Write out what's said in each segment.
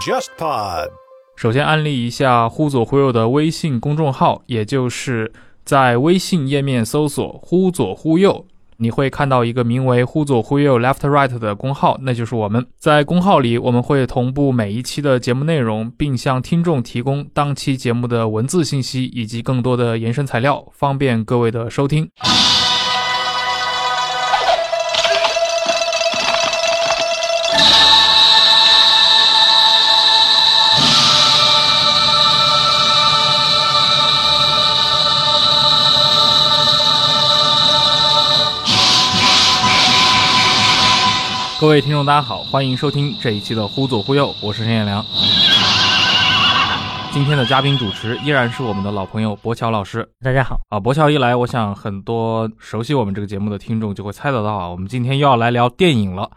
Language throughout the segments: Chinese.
JustPod。首先安利一下“忽左忽右”的微信公众号，也就是在微信页面搜索“忽左忽右”，你会看到一个名为“忽左忽右 Left Right” 的公号，那就是我们。在公号里，我们会同步每一期的节目内容，并向听众提供当期节目的文字信息以及更多的延伸材料，方便各位的收听。各位听众，大家好，欢迎收听这一期的《忽左忽右》，我是陈彦良。今天的嘉宾主持依然是我们的老朋友博乔老师。大家好啊，博乔一来，我想很多熟悉我们这个节目的听众就会猜得到啊，我们今天又要来聊电影了。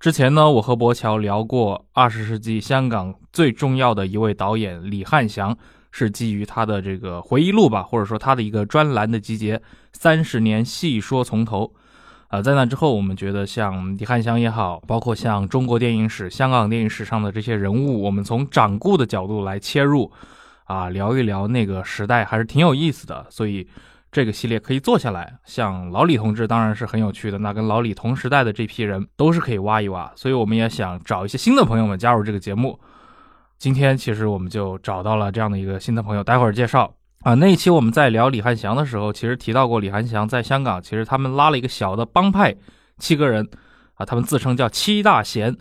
之前呢，我和博乔聊过二十世纪香港最重要的一位导演李翰祥，是基于他的这个回忆录吧，或者说他的一个专栏的集结《三十年细说从头》。啊，在那之后，我们觉得像李翰祥也好，包括像中国电影史、香港电影史上的这些人物，我们从掌故的角度来切入，啊，聊一聊那个时代，还是挺有意思的。所以这个系列可以做下来。像老李同志当然是很有趣的，那跟老李同时代的这批人都是可以挖一挖。所以我们也想找一些新的朋友们加入这个节目。今天其实我们就找到了这样的一个新的朋友，待会儿介绍。啊，那一期我们在聊李翰祥的时候，其实提到过李翰祥在香港，其实他们拉了一个小的帮派，七个人，啊，他们自称叫七大贤，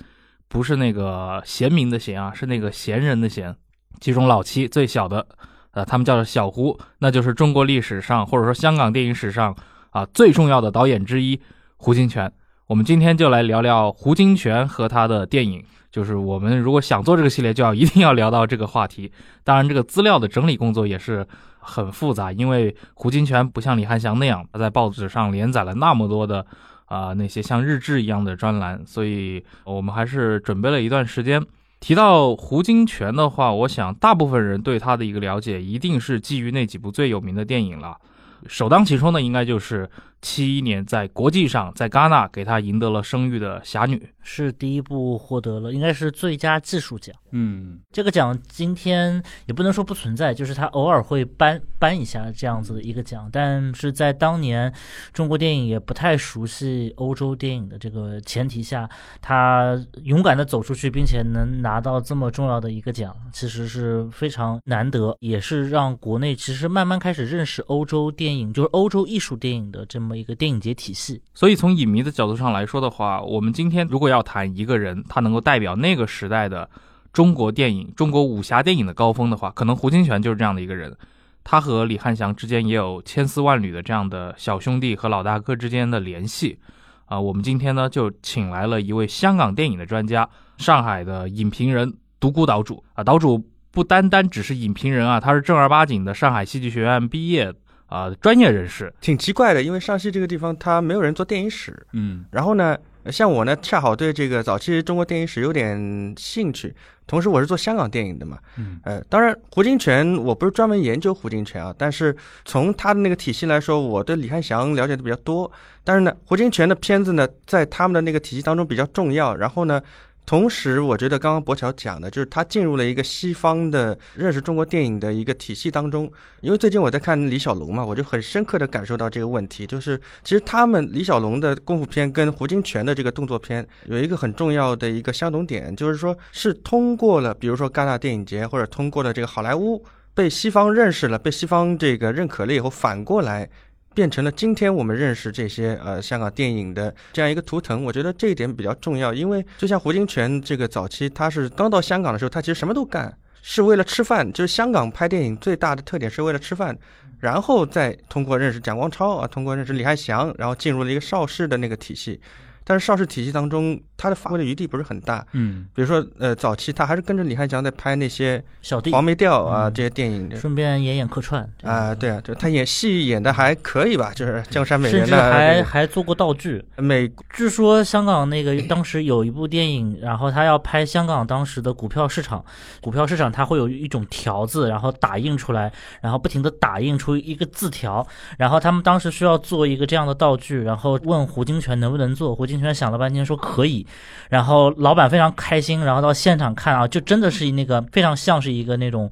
不是那个贤明的贤啊，是那个贤人的贤，其中老七最小的，呃，他们叫做小胡，那就是中国历史上或者说香港电影史上啊最重要的导演之一胡金铨。我们今天就来聊聊胡金铨和他的电影。就是我们如果想做这个系列，就要一定要聊到这个话题。当然，这个资料的整理工作也是很复杂，因为胡金铨不像李翰祥那样，他在报纸上连载了那么多的啊那些像日志一样的专栏，所以我们还是准备了一段时间。提到胡金铨的话，我想大部分人对他的一个了解，一定是基于那几部最有名的电影了。首当其冲的应该就是七一年在国际上在戛纳给他赢得了声誉的《侠女》，是第一部获得了应该是最佳技术奖。嗯，这个奖今天也不能说不存在，就是他偶尔会颁颁一下这样子的一个奖，但是在当年中国电影也不太熟悉欧洲电影的这个前提下，他勇敢的走出去，并且能拿到这么重要的一个奖，其实是非常难得，也是让国内其实慢慢开始认识欧洲电影，就是欧洲艺术电影的这么么一个电影节体系。所以从影迷的角度上来说的话，我们今天如果要谈一个人，他能够代表那个时代的。中国电影、中国武侠电影的高峰的话，可能胡金铨就是这样的一个人。他和李翰祥之间也有千丝万缕的这样的小兄弟和老大哥之间的联系。啊，我们今天呢就请来了一位香港电影的专家，上海的影评人独孤岛主啊。岛主不单单只是影评人啊，他是正儿八经的上海戏剧学院毕业啊专业人士。挺奇怪的，因为上戏这个地方他没有人做电影史。嗯，然后呢，像我呢，恰好对这个早期中国电影史有点兴趣。同时，我是做香港电影的嘛，嗯，呃，当然，胡金铨我不是专门研究胡金铨啊，但是从他的那个体系来说，我对李翰祥了解的比较多。但是呢，胡金铨的片子呢，在他们的那个体系当中比较重要。然后呢。同时，我觉得刚刚博乔讲的，就是他进入了一个西方的认识中国电影的一个体系当中。因为最近我在看李小龙嘛，我就很深刻的感受到这个问题，就是其实他们李小龙的功夫片跟胡金铨的这个动作片有一个很重要的一个相同点，就是说是通过了，比如说戛纳电影节或者通过了这个好莱坞被西方认识了，被西方这个认可了以后，反过来。变成了今天我们认识这些呃香港电影的这样一个图腾，我觉得这一点比较重要，因为就像胡金铨这个早期，他是刚到香港的时候，他其实什么都干，是为了吃饭。就是香港拍电影最大的特点是为了吃饭，然后再通过认识蒋光超啊，通过认识李翰祥，然后进入了一个邵氏的那个体系。但是邵氏体系当中他的发挥的余地不是很大。嗯，比如说，呃，早期他还是跟着李翰祥在拍那些小弟。黄梅调啊嗯。这些电影的。顺便演演客串啊，对啊，就他演戏演的还可以吧，就是江山美人的还还做过道具。美据说香港那个当时有一部电影，然后他要拍香港当时的股票市场，股票市场它会有一种条子，然后打印出来，然后不停的打印出一个字条，然后他们当时需要做一个这样的道具，然后问胡金铨能不能做，胡金铨想了半天说可以，然后老板非常开心，然后到现场看啊，就真的是那个非常像是一个那种。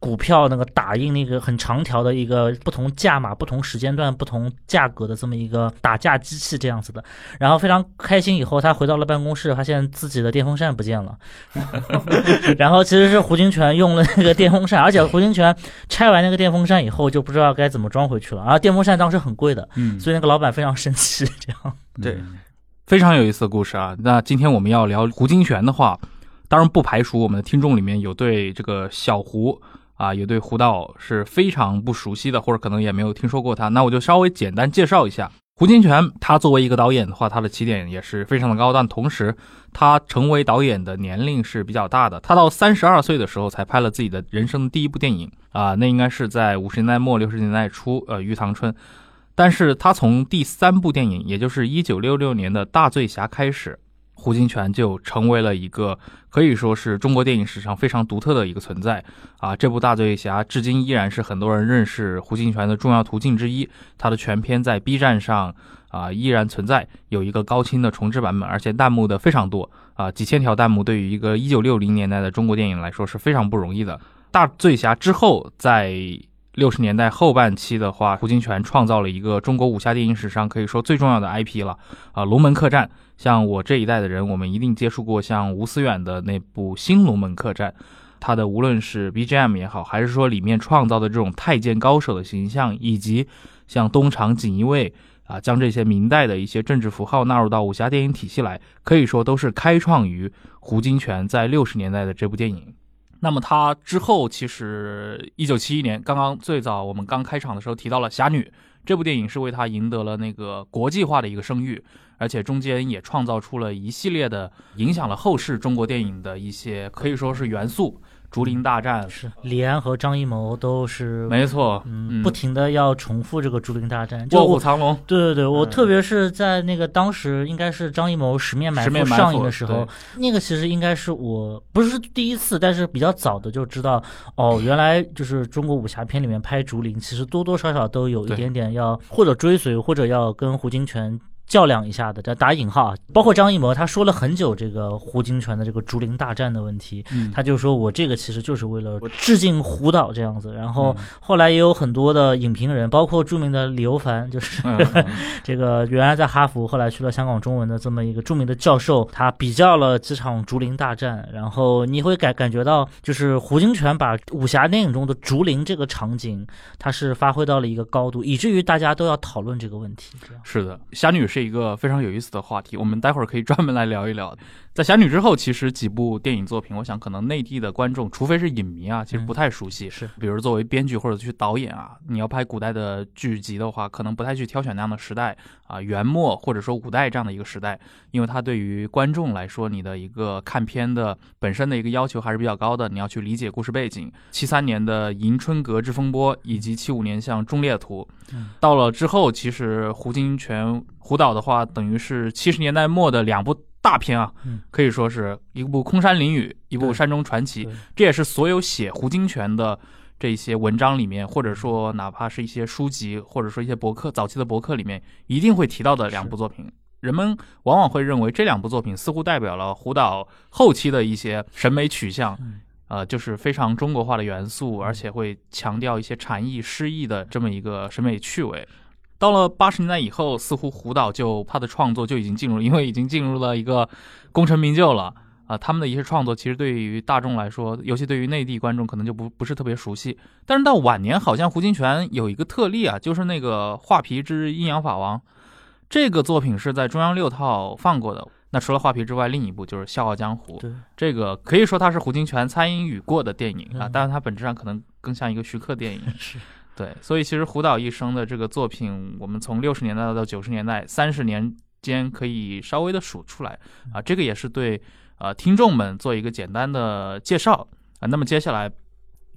股票那个打印那个很长条的一个不同价码、不同时间段、不同价格的这么一个打架机器这样子的，然后非常开心。以后他回到了办公室，发现自己的电风扇不见了，然后其实是胡金铨用了那个电风扇，而且胡金铨拆完那个电风扇以后就不知道该怎么装回去了。然后电风扇当时很贵的，嗯所以那个老板非常生气。这样，对嗯非常有意思的故事啊。那今天我们要聊胡金铨的话，当然不排除我们的听众里面有对这个小胡啊，有对胡导是非常不熟悉的，或者可能也没有听说过他。那我就稍微简单介绍一下胡金铨。他作为一个导演的话，他的起点也是非常的高，但同时他成为导演的年龄是比较大的。他到三十二岁的时候才拍了自己的人生第一部电影啊，那应该是在五十年代末六十年代初，呃，《玉堂春》。但是他从第三部电影，也就是一九六六年的《大醉侠》开始，胡金铨就成为了一个可以说是中国电影史上非常独特的一个存在啊！这部《大醉侠》至今依然是很多人认识胡金铨的重要途径之一。它的全片在 B 站上啊依然存在，有一个高清的重制版本，而且弹幕的非常多啊，几千条弹幕对于一个一九六零年代的中国电影来说是非常不容易的。《大醉侠》之后，在六十年代后半期的话，胡金铨创造了一个中国武侠电影史上可以说最重要的 IP 了啊，《龙门客栈》。像我这一代的人，我们一定接触过像吴思远的那部《新龙门客栈》，他的无论是 BGM 也好，还是说里面创造的这种太监高手的形象，以及像东厂锦衣卫啊，将这些明代的一些政治符号纳入到武侠电影体系来，可以说都是开创于胡金铨在六十年代的这部电影。那么他之后，其实一九七一年，刚刚最早我们刚开场的时候提到了《侠女》这部电影，是为他赢得了那个国际化的一个声誉，而且中间也创造出了一系列的影响了后世中国电影的一些可以说是元素，竹林大战，是李安和张艺谋都是没错，嗯，不停的要重复这个竹林大战，卧虎藏龙，对对对，我嗯特别是在那个当时应该是张艺谋《十面》埋伏上映的时候，那个其实应该是我不是第一次，但是比较早的就知道哦，原来就是中国武侠片里面拍竹林，其实多多少少都有一点点要或者追随，或者要跟胡金铨。较量一下的，这打引号啊，包括张艺谋，他说了很久这个胡金铨的这个竹林大战的问题，他就说我这个其实就是为了致敬胡导这样子，然后后来也有很多的影评人，包括著名的李欧凡，就是嗯这个原来在哈佛，后来去了香港中文的这么一个著名的教授，他比较了几场竹林大战，然后你会感感觉到，就是胡金铨把武侠电影中的竹林这个场景，他是发挥到了一个高度，以至于大家都要讨论这个问题。是的，侠女是一个非常有意思的话题，我们待会儿可以专门来聊一聊。在侠女之后，其实几部电影作品，我想可能内地的观众，除非是影迷啊，其实不太熟悉。是比如作为编剧或者去导演啊，你要拍古代的剧集的话，可能不太去挑选那样的时代啊，元末或者说五代这样的一个时代，因为它对于观众来说，你的一个看片的本身的一个要求还是比较高的，你要去理解故事背景。七三年的《迎春阁之风波》，以及七五年像《忠烈图》，嗯到了之后，其实胡金铨胡导的话，等于是七十年代末的两部大片啊，嗯可以说是一部《空山林雨》，一部《山中传奇》，这也是所有写胡金铨的这些文章里面，或者说哪怕是一些书籍，或者说一些博客早期的博客里面，一定会提到的两部作品。人们往往会认为这两部作品似乎代表了胡导后期的一些审美取向，嗯呃，就是非常中国化的元素，而且会强调一些禅意、诗意的这么一个审美趣味。到了八十年代以后，似乎胡导就他的创作就已经进入，因为已经进入了一个功成名就了啊、他们的一些创作其实对于大众来说，尤其对于内地观众可能就不不是特别熟悉。但是到晚年，好像胡金铨有一个特例啊，就是那个《画皮之阴阳法王》这个作品是在中央六套放过的。那除了《画皮》之外，另一部就是《笑傲江湖》。对，这个可以说它是胡金铨参与过的电影啊，嗯但是它本质上可能更像一个徐克电影。是对，所以其实胡导一生的这个作品，我们从六十年代到九十年代，三十年间可以稍微的数出来啊。这个也是对呃听众们做一个简单的介绍啊。那么接下来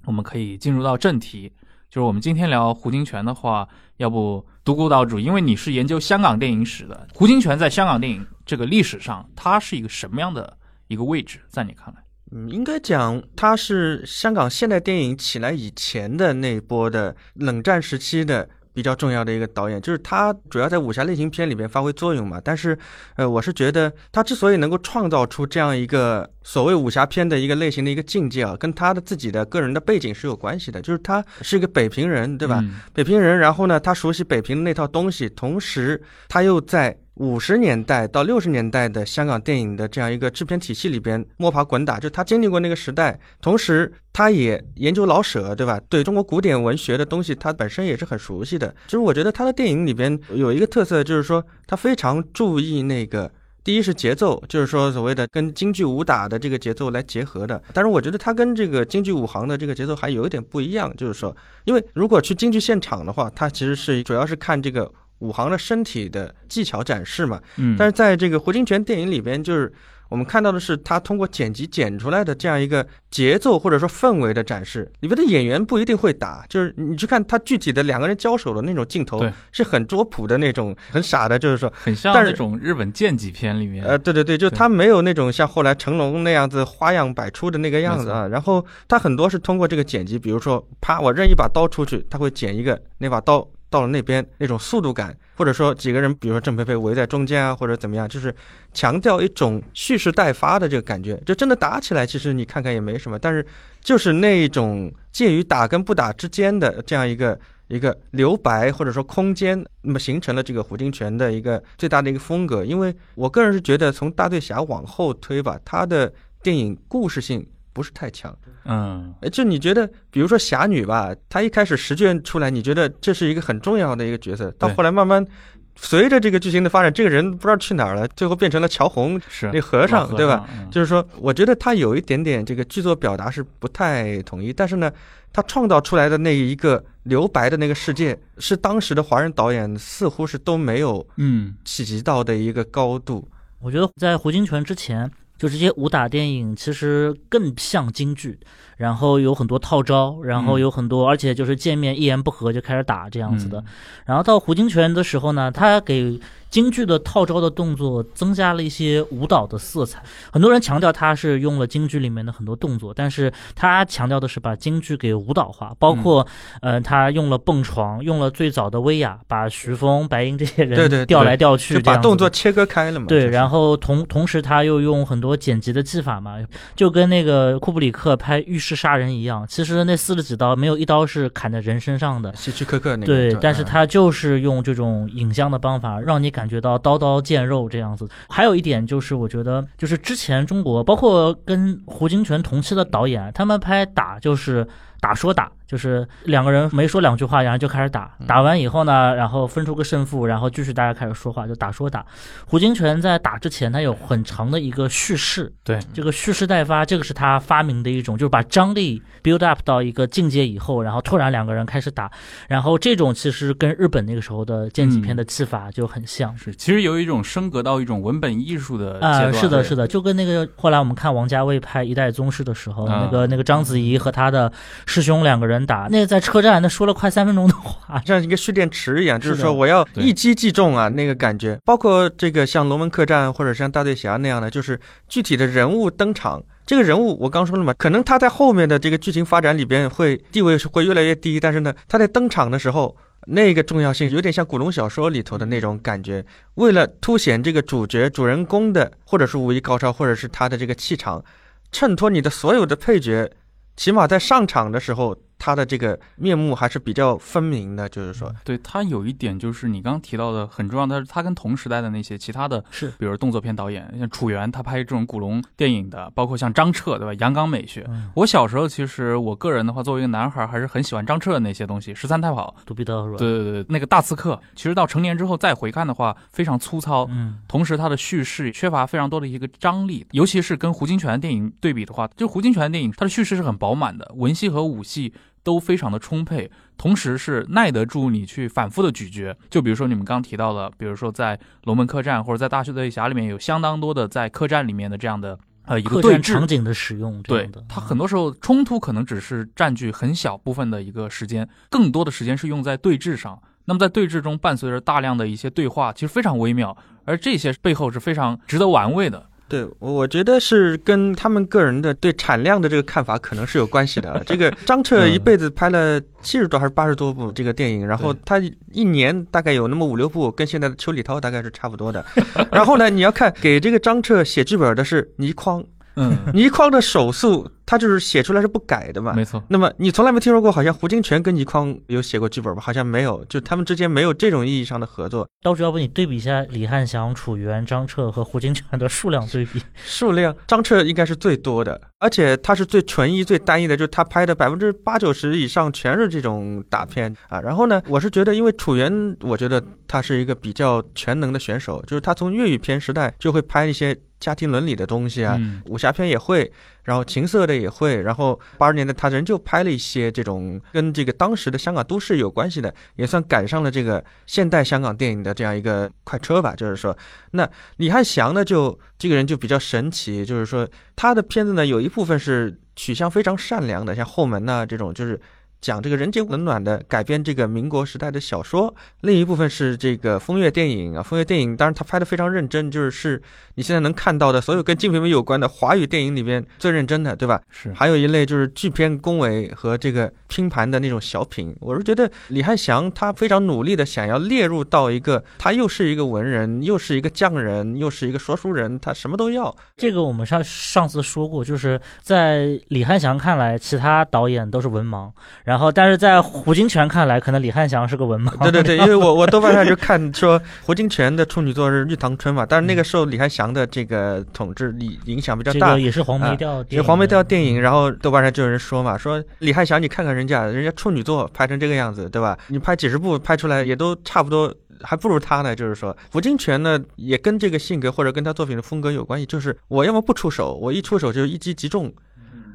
我们可以进入到正题，就是我们今天聊胡金铨的话，要不独孤岛主，因为你是研究香港电影史的，胡金铨在香港电影这个历史上，他是一个什么样的一个位置？在你看来？嗯，应该讲他是香港现代电影起来以前的那一波的冷战时期的比较重要的一个导演，就是他主要在武侠类型片里边发挥作用嘛。但是，呃，我是觉得他之所以能够创造出这样一个所谓武侠片的一个类型的一个境界啊，跟他的自己的个人的背景是有关系的。就是他是一个北平人，对吧？嗯北平人，然后呢，他熟悉北平的那套东西，同时他又在五十年代到六十年代的香港电影的这样一个制片体系里边摸爬滚打，就他经历过那个时代，同时他也研究老舍，对吧？对中国古典文学的东西，他本身也是很熟悉的。就是我觉得他的电影里边有一个特色，就是说他非常注意那个。第一是节奏，就是说所谓的跟京剧武打的这个节奏来结合的。但是我觉得它跟这个京剧武行的这个节奏还有一点不一样，就是说，因为如果去京剧现场的话，它其实是主要是看这个武行的身体的技巧展示嘛。嗯，但是在这个胡金铨电影里边，就是我们看到的是他通过剪辑剪出来的这样一个节奏或者说氛围的展示。里边的演员不一定会打，就是你去看他具体的两个人交手的那种镜头对，是很拙朴的那种，很傻的，就是说。很像那种日本剑戟片里面，呃，对对对，就对他没有那种像后来成龙那样子花样百出的那个样子啊。然后他很多是通过这个剪辑，比如说啪，我扔一把刀出去，他会剪一个那把刀到了那边那种速度感，或者说几个人，比如说郑佩佩围在中间啊，或者怎么样，就是强调一种蓄势待发的这个感觉。就真的打起来，其实你看看也没什么，但是就是那种介于打跟不打之间的这样一个。一个留白或者说空间，那么形成了这个胡金铨的一个最大的一个风格。因为我个人是觉得，从大醉侠往后推吧，他的电影故事性不是太强。嗯，呃，就你觉得，比如说侠女吧，她一开始十卷出来，你觉得这是一个很重要的一个角色，到后来慢慢随着这个剧情的发展，这个人不知道去哪儿了，最后变成了乔红是那和尚，对吧？？嗯就是说，我觉得他有一点点这个剧作表达是不太统一，但是呢，他创造出来的那一个留白的那个世界，是当时的华人导演似乎是都没有嗯，企及到的一个高度。我觉得在胡金铨之前，就这些武打电影其实更像京剧，然后有很多套招，然后有很多，而且就是见面一言不合就开始打这样子的。嗯然后到胡金铨的时候呢，他给京剧的套招的动作增加了一些舞蹈的色彩。很多人强调他是用了京剧里面的很多动作，但是他强调的是把京剧给舞蹈化，包括、呃他用了蹦床，用了最早的威亚，把徐峰、白银这些人调来调去就把动作切割开了嘛？对，然后同同时他又用很多剪辑的技法嘛，就跟那个库布里克拍《浴室杀人》一样，其实那四十几刀没有一刀是砍在人身上的。希区柯克那个对，吧但是嗯他就是用这种影像的方法，让你感觉到刀刀见肉这样子。还有一点就是，我觉得就是之前中国，包括跟胡金铨同期的导演，他们拍打就是打说打，就是两个人没说两句话，然后就开始打，嗯。打完以后呢，然后分出个胜负，然后继续大家开始说话，就打说打。胡金铨在打之前，他有很长的一个叙事，对，这个蓄势待发，这个是他发明的一种，就是把张力 build up 到一个境界以后，然后突然两个人开始打，然后这种其实跟日本那个时候的剑戟片的技法就很像。是，其实有一种升格到一种文本艺术的啊、段，是的，是的，就跟那个后来我们看王家卫拍《一代宗师》的时候，啊。那个那个章子怡和他的师兄两个人打，那个在车站那说了快三分钟的话，像一个蓄电池一样，就是说我要一击即中啊，那个感觉。包括这个像《龙门客栈》或者像《大醉侠》那样的，就是具体的人物登场。这个人物我刚说了嘛，可能他在后面的这个剧情发展里边会地位是会越来越低，但是呢，他在登场的时候。那个重要性有点像古龙小说里头的那种感觉，为了凸显这个主角主人公的，或者是武艺高超，或者是他的这个气场，衬托你的所有的配角，起码在上场的时候，他的这个面目还是比较分明的，就是说，对他有一点就是你刚刚提到的很重要的，他跟同时代的那些其他的，是。比如动作片导演，像楚原，他拍这种古龙电影的，包括像张彻，对吧？阳刚美学。嗯，我小时候其实我个人的话，作为一个男孩，还是很喜欢张彻的那些东西，《十三太保独臂刀是》，吧？对对对，那个大刺客，其实到成年之后再回看的话，非常粗糙，嗯，同时它的叙事缺乏非常多的一个张力，尤其是跟胡金铨的电影对比的话，就胡金铨的电影，它的叙事是很饱满的，文戏和武戏都非常的充沛，同时是耐得住你去反复的咀嚼。就比如说你们刚提到的，比如说在龙门客栈或者在大队侠里面有相当多的在客栈里面的这样的呃一个对峙场景的使用，这对它很多时候冲突可能只是占据很小部分的一个时间，更多的时间是用在对峙上。那么在对峙中伴随着大量的一些对话，其实非常微妙，而这些背后是非常值得玩味的。对，我觉得是跟他们个人的对产量的这个看法可能是有关系的。这个张彻一辈子拍了七十多还是八十多部这个电影，然后他一年大概有那么五六部，跟现在的邱礼涛大概是差不多的。然后呢，你要看给这个张彻写剧本的是倪匡，嗯，倪匡的手速他就是写出来是不改的嘛。没错。那么你从来没听说过，好像胡金铨跟倪匡有写过剧本吧？好像没有，就他们之间没有这种意义上的合作。到时候，要不你对比一下李翰祥、楚原、张彻和胡金铨的数量对比？数量，张彻应该是最多的，而且他是最纯一、最单一的，就是他拍的百分之八九十以上全是这种大片啊。然后呢，我是觉得，因为楚原，我觉得他是一个比较全能的选手，就是他从粤语片时代就会拍一些家庭伦理的东西啊，嗯武侠片也会，然后情色的也会，然后八十年代他仍旧拍了一些这种跟这个当时的香港都市有关系的，也算赶上了这个现代香港电影的这样一个快车吧。就是说，那李翰祥呢，就这个人就比较神奇，就是说他的片子呢有一部分是取向非常善良的，像《后门》呐这种，就是。讲这个人间冷暖的改编这个民国时代的小说，另一部分是这个风月电影啊，风月电影当然他拍的非常认真，就是是你现在能看到的所有跟金瓶梅有关的华语电影里边最认真的，对吧？是还有一类就是剧片恭维和这个拼盘的那种小品。我是觉得李翰祥他非常努力的想要列入到一个，他又是一个文人，又是一个匠人，又是一个说书人，他什么都要。这个我们上上次说过，就是在李翰祥看来，其他导演都是文盲，然后但是在胡金铨看来，可能李翰祥是个文盲。对 对对，因为我我豆瓣上就看说胡金铨的处女作是《玉堂春》嘛，但是那个时候李翰祥的这个统治力影响比较大这个。也是黄梅调电影，是黄梅调电影，然后豆瓣上就有人说嘛，说李翰祥，你看看人家，人家处女作拍成这个样子，对吧？你拍几十部拍出来也都差不多，还不如他呢。就是说，胡金铨呢，也跟这个性格或者跟他作品的风格有关系，就是我要么不出手，我一出手就一击即中。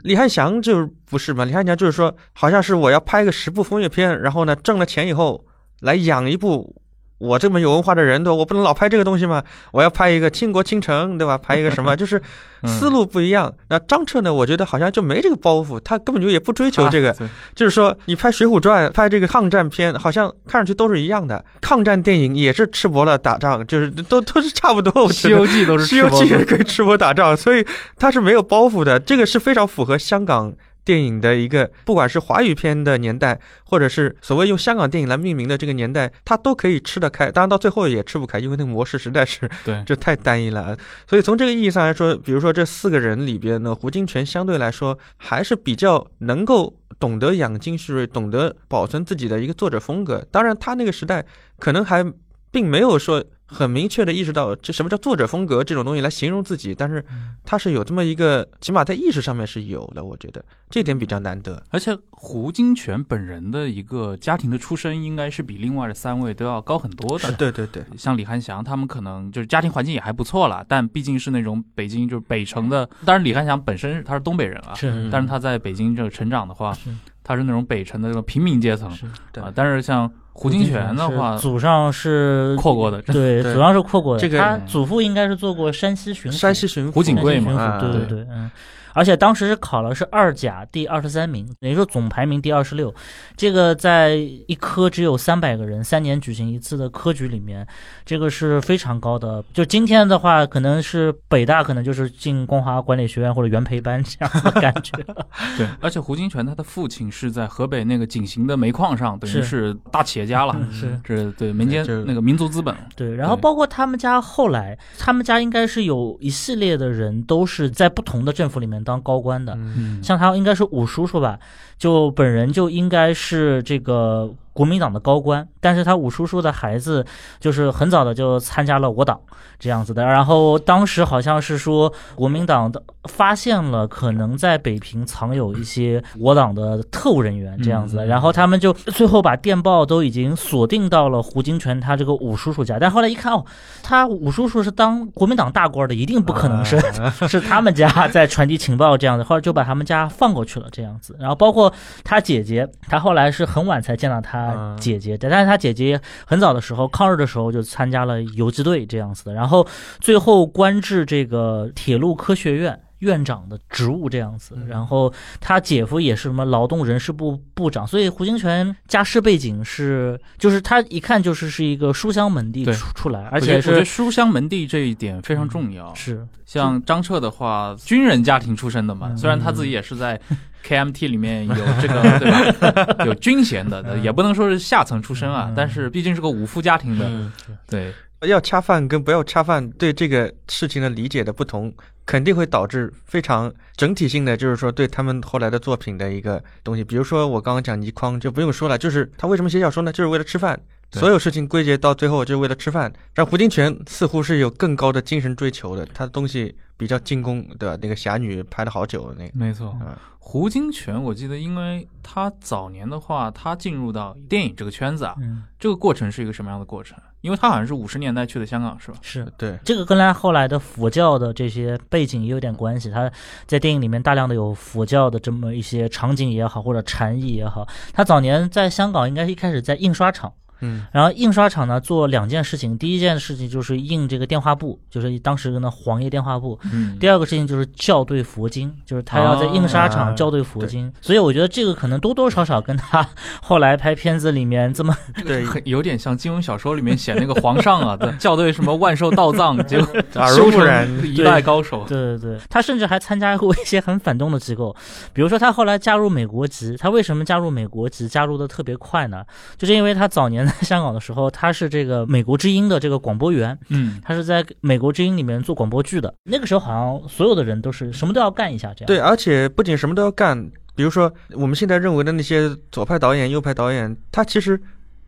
李翰祥就不是嘛，李翰祥就是说，好像是我要拍个十部风月片，然后呢挣了钱以后来养一部。我这么有文化的人，对吧？我不能老拍这个东西嘛，我要拍一个倾国倾城，对吧？拍一个什么，就是思路不一样。那张彻呢？我觉得好像就没这个包袱，他根本就也不追求这个。啊就是说，你拍《水浒传》、拍这个抗战片，好像看上去都是一样的。抗战电影也是赤膊了打仗，就是都都是差不多。我《西游记》都《是西游记》也可以赤膊打仗，所以他是没有包袱的。这个是非常符合香港电影的一个，不管是华语片的年代，或者是所谓用香港电影来命名的这个年代，它都可以吃得开。当然到最后也吃不开，因为那个模式实在是对，这太单一了。所以从这个意义上来说，比如说这四个人里边呢，胡金铨相对来说还是比较能够懂得养精蓄锐，懂得保存自己的一个作者风格。当然，他那个时代可能还并没有说很明确的意识到这什么叫作者风格这种东西来形容自己，但是他是有这么一个，起码在意识上面是有的。我觉得这点比较难得。而且胡金铨本人的一个家庭的出身，应该是比另外的三位都要高很多的。对对对，像李汉祥他们可能就是家庭环境也还不错了，但毕竟是那种北京就是北城的。当然，李汉祥本身他是东北人啊，是，嗯但是他在北京这个成长的话是，他是那种北城的这种平民阶层是对啊。但是像胡金泉的话，祖上是扩过的，对，祖上是扩过的。这个他祖父应该是做过山西巡抚，山西巡抚胡锦贵嘛对对对，嗯。而且当时是考了是二甲第二十三名，等于说总排名第二十六。这个在一科只有三百个人，三年举行一次的科举里面，这个是非常高的。就今天的话，可能是北大可能就是进光华管理学院或者元培班这样的感觉。对，而且胡金铨他的父亲是在河北那个井陉的煤矿上，等于是是大企业家了。是是这对民间就那个民族资本，对，然后包括他们家后来，他们家应该是有一系列的人都是在不同的政府里面当高官的。嗯嗯，像他应该是五叔叔吧，就本人就应该是这个国民党的高官，但是他五叔叔的孩子就是很早的就参加了我党这样子的。然后当时好像是说国民党的发现了可能在北平藏有一些我党的特务人员这样子然后他们就最后把电报都已经锁定到了胡金铨他这个五叔叔家，但后来一看哦，他五叔叔是当国民党大官的，一定不可能是、是他们家在传递情报这样子，后来就把他们家放过去了这样子。然后包括他姐姐，他后来是很晚才见到他他姐姐，但是他姐姐很早的时候抗日的时候就参加了游击队这样子的，然后最后官至这个铁路科学院。院长的职务这样子，嗯。然后他姐夫也是什么劳动人事部部长，所以胡金泉家世背景是，就是他一看就是是一个书香门第出出来，而且是我觉得书香门第这一点非常重要。是。像张彻的话，军人家庭出身的嘛，嗯。虽然他自己也是在 KMT 里面有这个 对吧，有军衔的，也不能说是下层出身啊嗯，但是毕竟是个武夫家庭的，嗯对，要恰饭跟不要恰饭对这个事情的理解的不同，肯定会导致非常整体性的，就是说对他们后来的作品的一个东西。比如说我刚刚讲倪匡就不用说了，就是他为什么写小说呢？就是为了吃饭。对所有事情归结到最后就是为了吃饭。但胡金铨似乎是有更高的精神追求的，他的东西比较进攻的那个侠女拍了好久那个。没错嗯。胡金铨，我记得，因为他早年的话，他进入到电影这个圈子啊，嗯这个过程是一个什么样的过程？因为他好像是五十年代去的香港，是吧？是对，这个跟他后来的佛教的这些背景也有点关系。他在电影里面大量的有佛教的这么一些场景也好，或者禅意也好。他早年在香港应该一开始在印刷厂。嗯然后印刷厂呢做两件事情，第一件事情就是印这个电话簿，就是当时的黄页电话簿；嗯第二个事情就是校对佛经，就是他要在印刷厂校对佛经。所以我觉得这个可能多多少少跟他后来拍片子里面这么对，很有点像金庸小说里面写那个皇上啊，对校对什么万寿道藏，结果 耳修成濡目染。一代高手。对对对，他甚至还参加过一些很反动的机构，比如说他后来加入美国籍。他为什么加入美国籍加入的特别快呢？就是因为他早年在香港的时候，他是这个美国之音的这个广播员，嗯，他是在美国之音里面做广播剧的。那个时候好像所有的人都是什么都要干一下这样。对，而且不仅什么都要干，比如说我们现在认为的那些左派导演、右派导演，他其实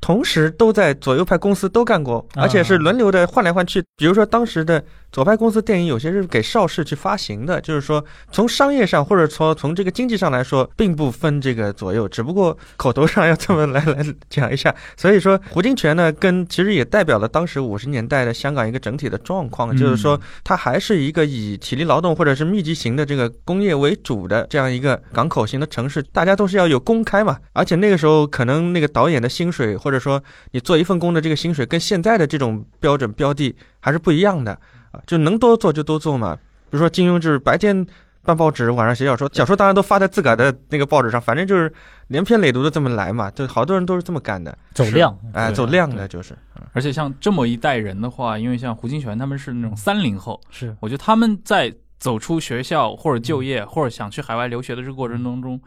同时都在左右派公司都干过，啊而且是轮流的换来换去。比如说当时的左派公司电影，有些是给邵氏去发行的，就是说从商业上或者从从这个经济上来说，并不分这个左右，只不过口头上要这么来来讲一下。所以说胡金铨呢，跟其实也代表了当时五十年代的香港一个整体的状况，就是说嗯它还是一个以体力劳动或者是密集型的这个工业为主的这样一个港口型的城市，大家都是要有公开嘛。而且那个时候可能那个导演的薪水，或者说你做一份工的这个薪水，跟现在的这种标准标的还是不一样的啊，就能多做就多做嘛。比如说金庸就是白天。办报纸，晚上写小说，小说当然都发在自个儿的那个报纸上，反正就是连篇累牍的这么来嘛，就好多人都是这么干的，走量。哎，走量的就是。而且像这么一代人的话，因为像胡金铨他们是那种三零后，是我觉得他们在走出学校或者就业或者想去海外留学的这个过程当中，也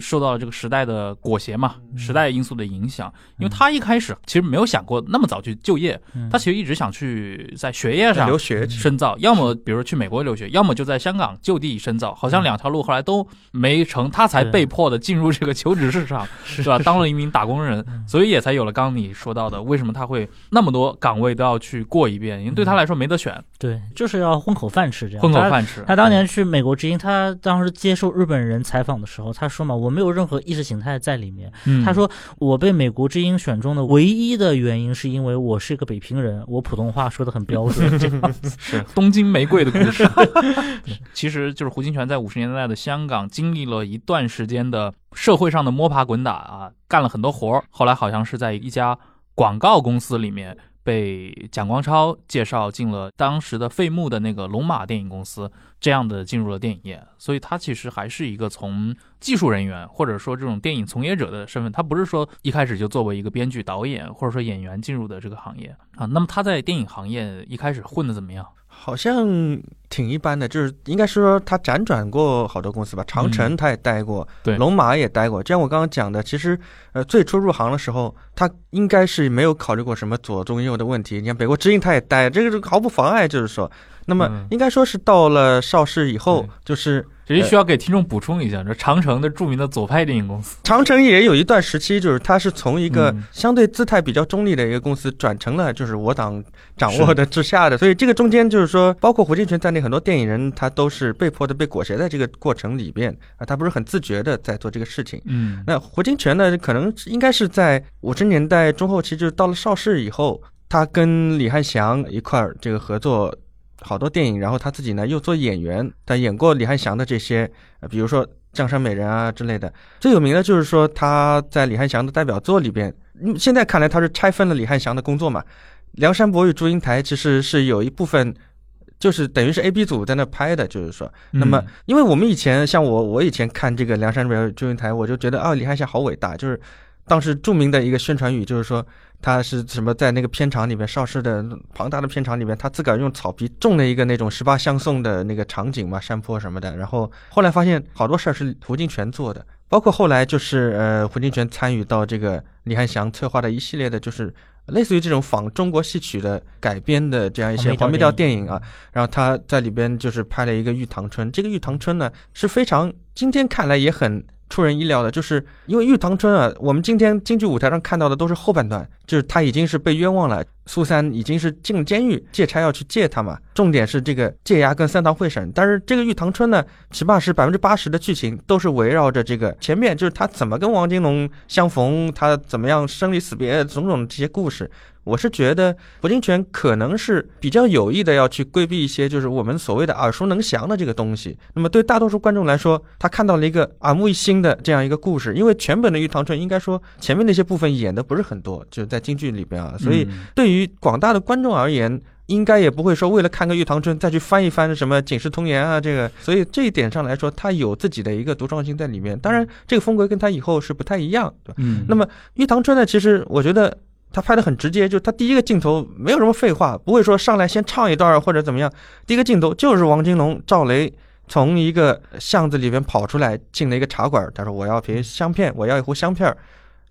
受到了这个时代的裹挟嘛，嗯时代因素的影响。因为他一开始其实没有想过那么早去就业，嗯他其实一直想去在学业上留学深造，要么比如去美国留学，要么就在香港就地深造，好像两条路后来都没成，他才被迫的进入这个求职市场，是吧？当了一名打工人，所以也才有了刚刚你说到的，为什么他会那么多岗位都要去过一遍？因为对他来说没得选，对，就是要混口饭吃这样。混口饭吃。他当年去美国之音，他当时接受日本人采访的时候，他说嘛，我没有任何意识形态在里面。嗯他说我被美国之音选中的唯一的原因是因为我是一个北平人，我普通话说的很标准。这 样是东京玫瑰的故事。其实就是胡金铨在五十年代的香港经历了一段时间的社会上的摸爬滚打啊，干了很多活儿。后来好像是在一家广告公司里面被蒋光超介绍进了当时的费穆的那个龙马电影公司，这样的进入了电影业。所以他其实还是一个从技术人员或者说这种电影从业者的身份，他不是说一开始就作为一个编剧、导演或者说演员进入的这个行业啊。那么他在电影行业一开始混的怎么样？好像挺一般的，就是应该是说他辗转过好多公司吧，长城他也待过，嗯对龙马也待过。就像我刚刚讲的，其实呃最初入行的时候，他应该是没有考虑过什么左中右的问题。你看北国之音他也待，这个是毫不妨碍，就是说，那么嗯应该说是到了邵氏以后对，就是这里需要给听众补充一下，这长城的著名的左派电影公司，长城也有一段时期，就是它是从一个嗯。相对姿态比较中立的一个公司，转成了就是我党掌握的之下的，所以这个中间就是说，包括胡金铨在内，很多电影人他都是被迫的被裹挟在这个过程里边啊，他不是很自觉的在做这个事情。嗯。那胡金铨呢，可能应该是在五十年代中后期，就是到了邵氏以后，他跟李翰祥一块儿这个合作好多电影，然后他自己呢又做演员，他演过李翰祥的这些，呃比如说《江山美人》啊之类的。最有名的就是说他在李翰祥的代表作里边，嗯现在看来他是拆分了李翰祥的工作嘛，《梁山伯与祝英台》其实是有一部分。就是等于是 A、B 组在那拍的，就是说，那么嗯，因为我们以前像我，我以前看这个《梁山伯与祝英台》，我就觉得啊，李翰祥好伟大，就是当时著名的一个宣传语，就是说他是什么在那个片场里面，邵氏的庞大的片场里面，他自个儿用草皮种了一个那种十八相送的那个场景嘛，山坡什么的。然后后来发现好多事儿是胡金铨做的，包括后来就是呃，胡金铨参与到这个李翰祥策划的一系列的，就是。类似于这种仿中国戏曲的改编的这样一些黄梅调电影啊，然后他在里边就是拍了一个《玉堂春》，这个《玉堂春》呢是非常今天看来也很出人意料的，就是因为《玉堂春》啊，我们今天京剧舞台上看到的都是后半段，就是他已经是被冤枉了，苏三已经是进了监狱，借差要去借他嘛。重点是这个借押跟三堂会审，但是这个《玉堂春》呢，起码是百分之八十的剧情都是围绕着这个前面，就是他怎么跟王金龙相逢，他怎么样生离死别种种这些故事。我是觉得胡金铨可能是比较有意的要去规避一些，就是我们所谓的耳熟能详的这个东西。那么对大多数观众来说，他看到了一个耳目一新的这样一个故事，因为全本的《玉堂春》应该说前面那些部分演的不是很多，就是在京剧里边啊，所以嗯对于广大的观众而言。应该也不会说为了看个《玉堂春》再去翻一翻什么《警世通言》啊，这个，所以这一点上来说，他有自己的一个独创性在里面。当然，这个风格跟他以后是不太一样，对吧？嗯，那么《玉堂春》呢，其实我觉得他拍的很直接，就他第一个镜头没有什么废话，不会说上来先唱一段或者怎么样，第一个镜头就是王金龙、赵雷从一个巷子里面跑出来，进了一个茶馆，他说我要瓶香片，我要一壶香片儿，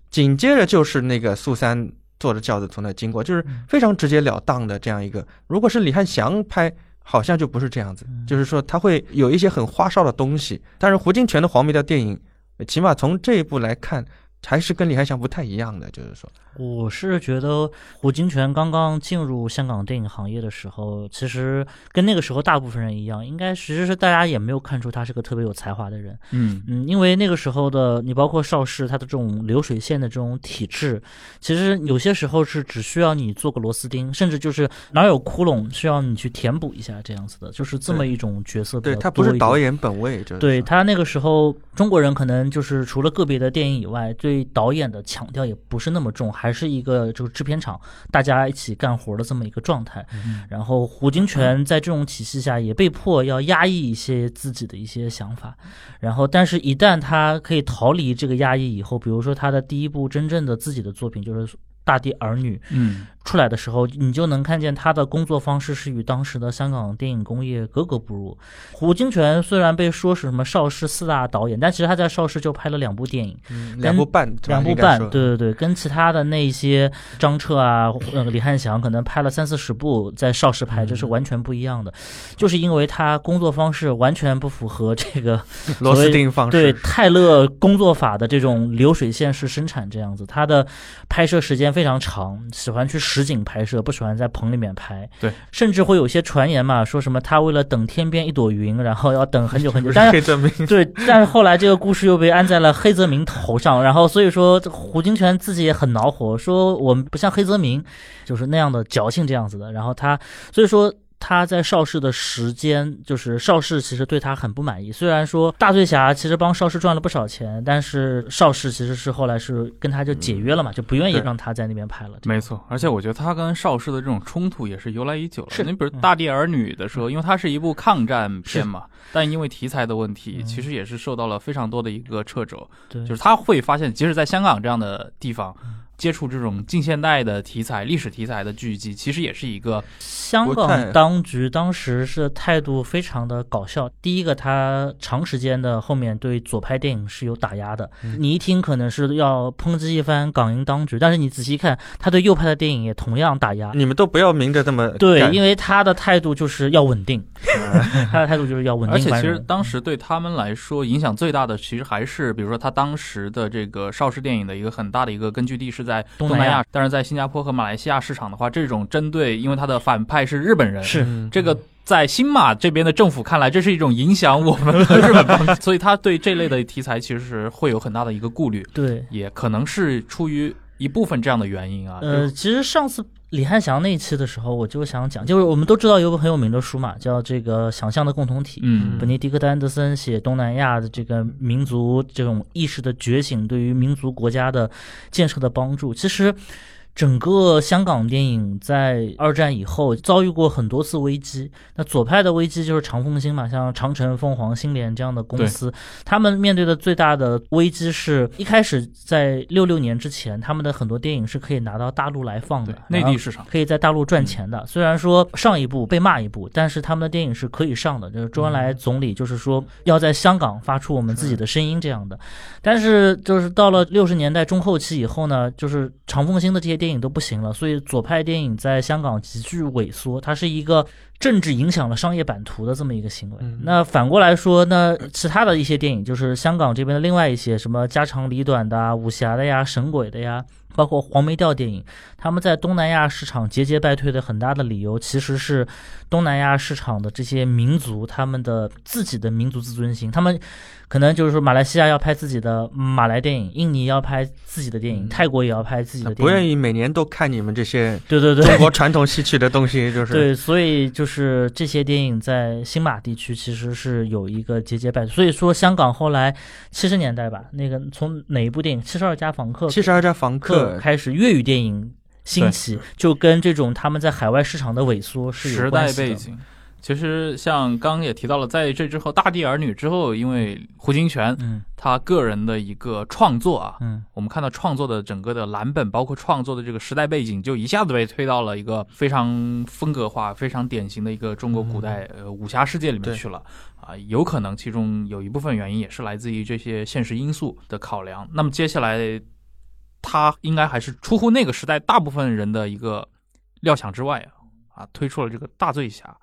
紧接着就是那个苏三坐着轿子从那经过，就是非常直截了当的这样一个。如果是李翰祥拍。好像就不是这样子，就是说他会有一些很花哨的东西，但是胡金铨的黄梅调电影，起码从这一部来看，还是跟李翰祥不太一样的，就是说，我是觉得胡金铨刚刚进入香港电影行业的时候，其实跟那个时候大部分人一样，应该其实是大家也没有看出他是个特别有才华的人。嗯。嗯，因为那个时候的你，包括邵氏，他的这种流水线的这种体制，其实有些时候是只需要你做个螺丝钉，甚至就是哪有窟窿需要你去填补一下这样子的，就是这么一种角色对他不是导演本位，就是。对他那个时候，中国人可能就是除了个别的电影以外，对导演的强调也不是那么重，还是一个就是制片厂大家一起干活的这么一个状态。然后胡金铨在这种体系下也被迫要压抑一些自己的一些想法，然后但是一旦他可以逃离这个压抑以后，比如说他的第一部真正的自己的作品就是《大地儿女》，嗯。出来的时候，你就能看见他的工作方式是与当时的香港电影工业格格不入。胡金铨虽然被说是什么邵氏四大导演，但其实他在邵氏就拍了两部电影，嗯两部半，两部半，对对对，跟其他的那些张彻啊、那个李翰祥可能拍了三四十部在邵氏拍，这嗯是完全不一样的，就是因为他工作方式完全不符合这个 螺丝钉方式。对，泰勒工作法的这种流水线式生产这样子，他的拍摄时间非常长，喜欢去实景拍摄，不喜欢在棚里面拍。对，甚至会有些传言嘛，说什么他为了等天边一朵云，然后要等很久很久。但是黑泽明，对，但是后来这个故事又被安在了黑泽明头上，然后所以说胡金铨自己也很恼火，说我们不像黑泽明，就是那样的矫情这样子的。然后他所以说他在邵氏的时间，就是邵氏其实对他很不满意。虽然说大醉侠其实帮邵氏赚了不少钱，但是邵氏其实是后来是跟他就解约了嘛，就不愿意让他在那边拍了。没错，而且我觉得他跟邵氏的这种冲突也是由来已久了。是你比如《嗯大地儿女》的时候，因为它是一部抗战片嘛，但因为题材的问题，嗯其实也是受到了非常多的一个掣肘。对，就是他会发现，即使在香港这样的地方，接触这种近现代的题材、历史题材的剧集，其实也是一个香港当局当时是态度非常的搞笑。第一个，他长时间的后面对左派电影是有打压的。嗯你一听可能是要抨击一番港英当局，但是你仔细看，他对右派的电影也同样打压。你们都不要明着这么对，因为他的态度就是要稳定，他的态度就是要稳定而且。其实当时对他们来说影响最大的，其实还是比如说他当时的这个邵氏电影的一个很大的一个根据地是在东南亚南亚，但是在新加坡和马来西亚市场的话，这种针对，因为他的反派是日本人，是嗯。这个。在新马这边的政府看来，这是一种影响我们的日本邦，所以他对这类的题材其实会有很大的一个顾虑，对，也可能是出于一部分这样的原因啊。呃，其实上次李汉祥那一期的时候，我就想讲，就是我们都知道有本很有名的书嘛，叫这个《想象的共同体》。嗯本尼迪克特·安德森写东南亚的这个民族这种意识的觉醒，对于民族国家的建设的帮助，其实。整个香港电影在二战以后遭遇过很多次危机。那左派的危机就是长风星嘛，像长城、凤凰、新联这样的公司，他们面对的最大的危机是一开始在六六年之前，他们的很多电影是可以拿到大陆来放的，内地市场，可以在大陆赚钱的。虽然说上一部被骂一部，但是他们的电影是可以上的。就是周恩来总理就是说要在香港发出我们自己的声音这样的。但是就是到了六十年代中后期以后呢，就是长风星的这些电影都不行了，所以左派电影在香港急剧萎缩。它是一个政治影响了商业版图的这么一个行为。嗯那反过来说，那其他的一些电影，就是香港这边的另外一些什么家长里短的啊、武侠的呀、神鬼的呀。包括黄梅调电影，他们在东南亚市场节节败退的很大的理由，其实是东南亚市场的这些民族他们的自己的民族自尊心，他们可能就是说马来西亚要拍自己的马来电影，印尼要拍自己的电影，泰国也要拍自己的电影，不愿意每年都看你们这些对对对，中国传统戏曲的东西，就是 对，所以就是这些电影在新马地区其实是有一个节节败退。所以说，香港后来七十年代吧，那个从哪一部电影《七十二家房客》七十二家房客开始，粤语电影兴起，就跟这种他们在海外市场的萎缩是有时关系的。代背景。其实像刚刚也提到了，在这之后，《大地儿女》之后，因为胡金铨嗯他个人的一个创作啊，嗯我们看到创作的整个的蓝本，包括创作的这个时代背景，就一下子被推到了一个非常风格化、非常典型的一个中国古代呃武侠世界里面去了啊。有可能其中有一部分原因也是来自于这些现实因素的考量。那么接下来，他应该还是出乎那个时代大部分人的一个料想之外啊啊，推出了这个大醉侠。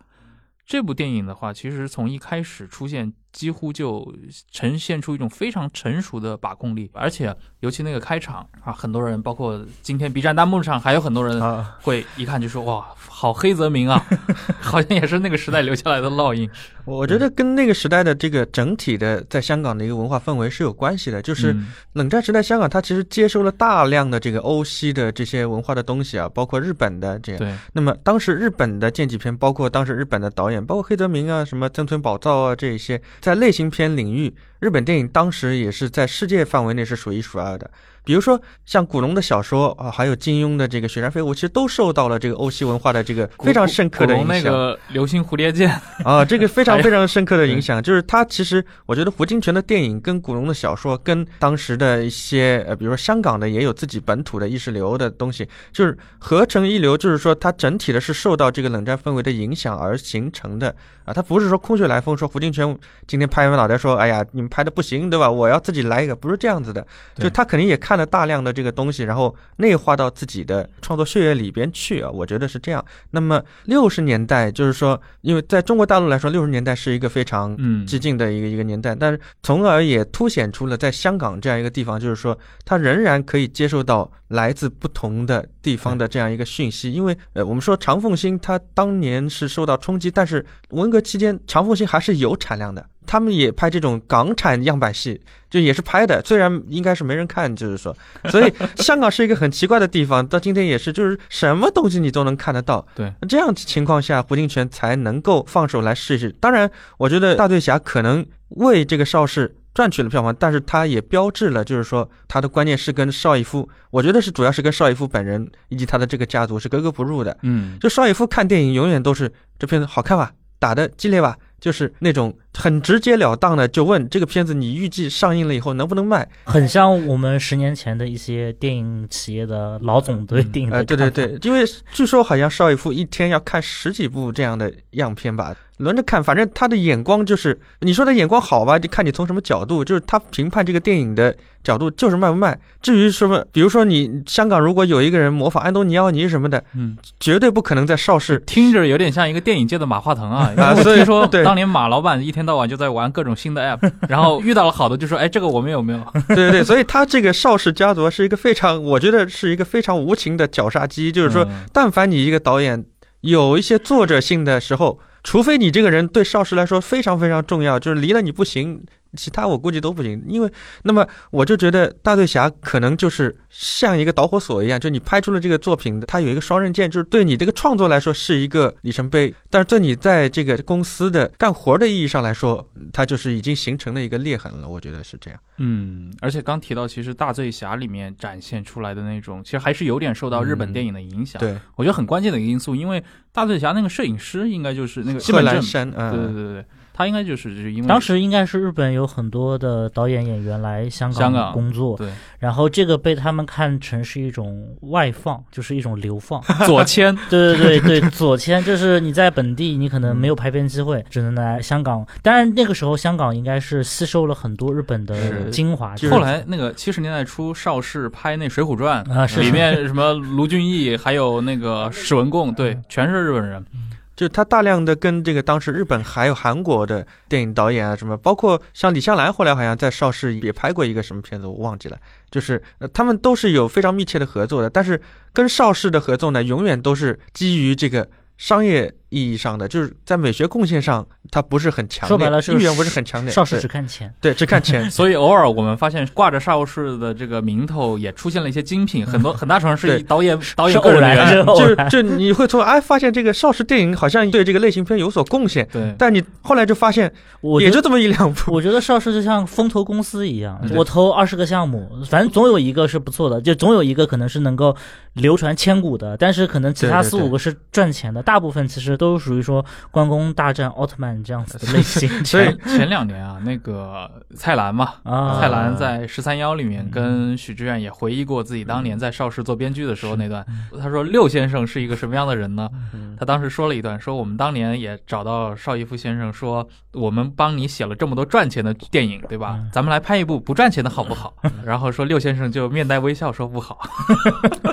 这部电影的话，其实从一开始出现，几乎就呈现出一种非常成熟的把控力，而且尤其那个开场啊，很多人，包括今天 B 站弹幕上还有很多人啊，会一看就说哇，好黑泽明啊，好像也是那个时代留下来的烙印。我觉得跟那个时代的这个整体的在香港的一个文化氛围是有关系的。就是嗯冷战时代，香港它其实接收了大量的这个欧西的这些文化的东西啊，包括日本的这样。对，那么当时日本的剑戟片，包括当时日本的导演，包括黑泽明啊、什么曾村宝造啊这一些，在类型片领域，日本电影当时也是在世界范围内是数一数二的。比如说像古龙的小说啊，还有金庸的这个《雪山飞狐》，其实都受到了这个欧西文化的这个非常深刻的影响。那响。个流星蝴蝶剑，啊，这个非常 非常深刻的影响，就是他其实我觉得胡金铨的电影跟古龙的小说，跟当时的一些呃，比如说香港的也有自己本土的意识流的东西，就是合成一流，就是说它整体的是受到这个冷战氛围的影响而形成的。啊，它不是说空穴来风，说胡金铨今天拍完脑袋说，哎呀，你们拍的不行，对吧？我要自己来一个，不是这样子的，就他肯定也看了大量的这个东西，然后内化到自己的创作血液里边去啊，我觉得是这样。那么六十年代，就是说，因为在中国大陆来说，六十年代是一个非常嗯，激进的一个一个年代，但是从而也凸显出了在香港这样一个地方，就是说，它仍然可以接受到来自不同的地方的这样一个讯息。因为呃，我们说长凤星它当年是受到冲击，但是文革期间长凤星还是有产量的。他们也拍这种港产样板戏，就也是拍的，虽然应该是没人看，就是说，所以香港是一个很奇怪的地方，到今天也是，就是什么东西你都能看得到。对，这样情况下，胡金铨才能够放手来试一试。当然，我觉得大醉侠可能为这个邵氏赚取了票房，但是他也标志了，就是说他的观念是跟邵逸夫，我觉得是主要是跟邵逸夫本人以及他的这个家族是格格不入的。嗯，就邵逸夫看电影永远都是这片子好看吧，打的激烈吧，就是那种很直截了当的就问这个片子你预计上映了以后能不能卖？很像我们十年前的一些电影企业的老总对电影的呃，对对对，因为据说好像邵逸夫一天要看十几部这样的样片吧，轮着看，反正他的眼光就是，你说他眼光好吧，就看你从什么角度，就是他评判这个电影的角度就是卖不卖。至于什么，比如说你香港如果有一个人模仿安东尼奥尼什么的，嗯，绝对不可能在邵氏听着有点像一个电影界的马化腾啊。啊所以说对当年马老板一天到晚就在玩各种新的 app，然后遇到了好的就说，哎，这个我们有没有？对对对，所以他这个邵氏家族是一个非常，我觉得是一个非常无情的绞杀机，就是说，嗯但凡你一个导演有一些作者性的时候，除非你这个人对邵氏来说非常非常重要，就是离了你不行，其他我估计都不行。因为那么我就觉得大醉侠可能就是像一个导火索一样，就你拍出了这个作品，它有一个双刃剑，就是对你这个创作来说是一个里程碑，但是对你在这个公司的干活的意义上来说，它就是已经形成了一个裂痕了。我觉得是这样。嗯，而且刚提到，其实大醉侠里面展现出来的那种，其实还是有点受到日本电影的影响。，对，我觉得很关键的一个因素，因为大醉侠那个摄影师应该就是那个西贺本正，兰山，对对嗯，对对，他应该就是就是因为当时应该是日本有很多的导演演员来香香港工作，对然后这个被他们看成是一种外放，就是一种流放。左迁，对对对对，左迁就是你在本地你可能没有排片机会，只能来香港。当然那个时候香港应该是吸收了很多日本的精华。就是后来那个七十年代初，邵氏拍那《水浒传》啊是里面什么卢俊义，还有那个史文恭，对，全是日本人。就他大量的跟这个当时日本还有韩国的电影导演啊什么，包括像李香兰，后来好像在邵氏也拍过一个什么片子，我忘记了。就是、他们都是有非常密切的合作的，但是跟邵氏的合作呢，永远都是基于这个商业意义上的，就是在美学贡献上，它不是很强烈，说白了是意愿不是很强烈。邵氏只看钱，对只看钱，所以偶尔我们发现挂着邵氏的这个名头，也出现了一些精品，很多 很大程度是以导演导演个偶然，人的原因。是。就就你会从哎发现这个邵氏电影好像对这个类型片有所贡献，对，但你后来就发现我也就这么一两部。我觉得邵氏就像风投公司一样，我投二十个项目，反正总有一个是不错的，就总有一个可能是能够流传千古的，但是可能其他四五个是赚钱的，大部分其实都属于说关公大战奥特曼这样子的类型。所以前前两年啊，那个蔡澜嘛，啊，蔡澜在《十三幺》里面跟许志远也回忆过自己当年在邵氏做编剧的时候那段。他说六先生是一个什么样的人呢？嗯他当时说了一段，说我们当年也找到邵逸夫先生说，我们帮你写了这么多赚钱的电影，对吧嗯？咱们来拍一部不赚钱的好不好？然后说六先生就面带微笑说不好，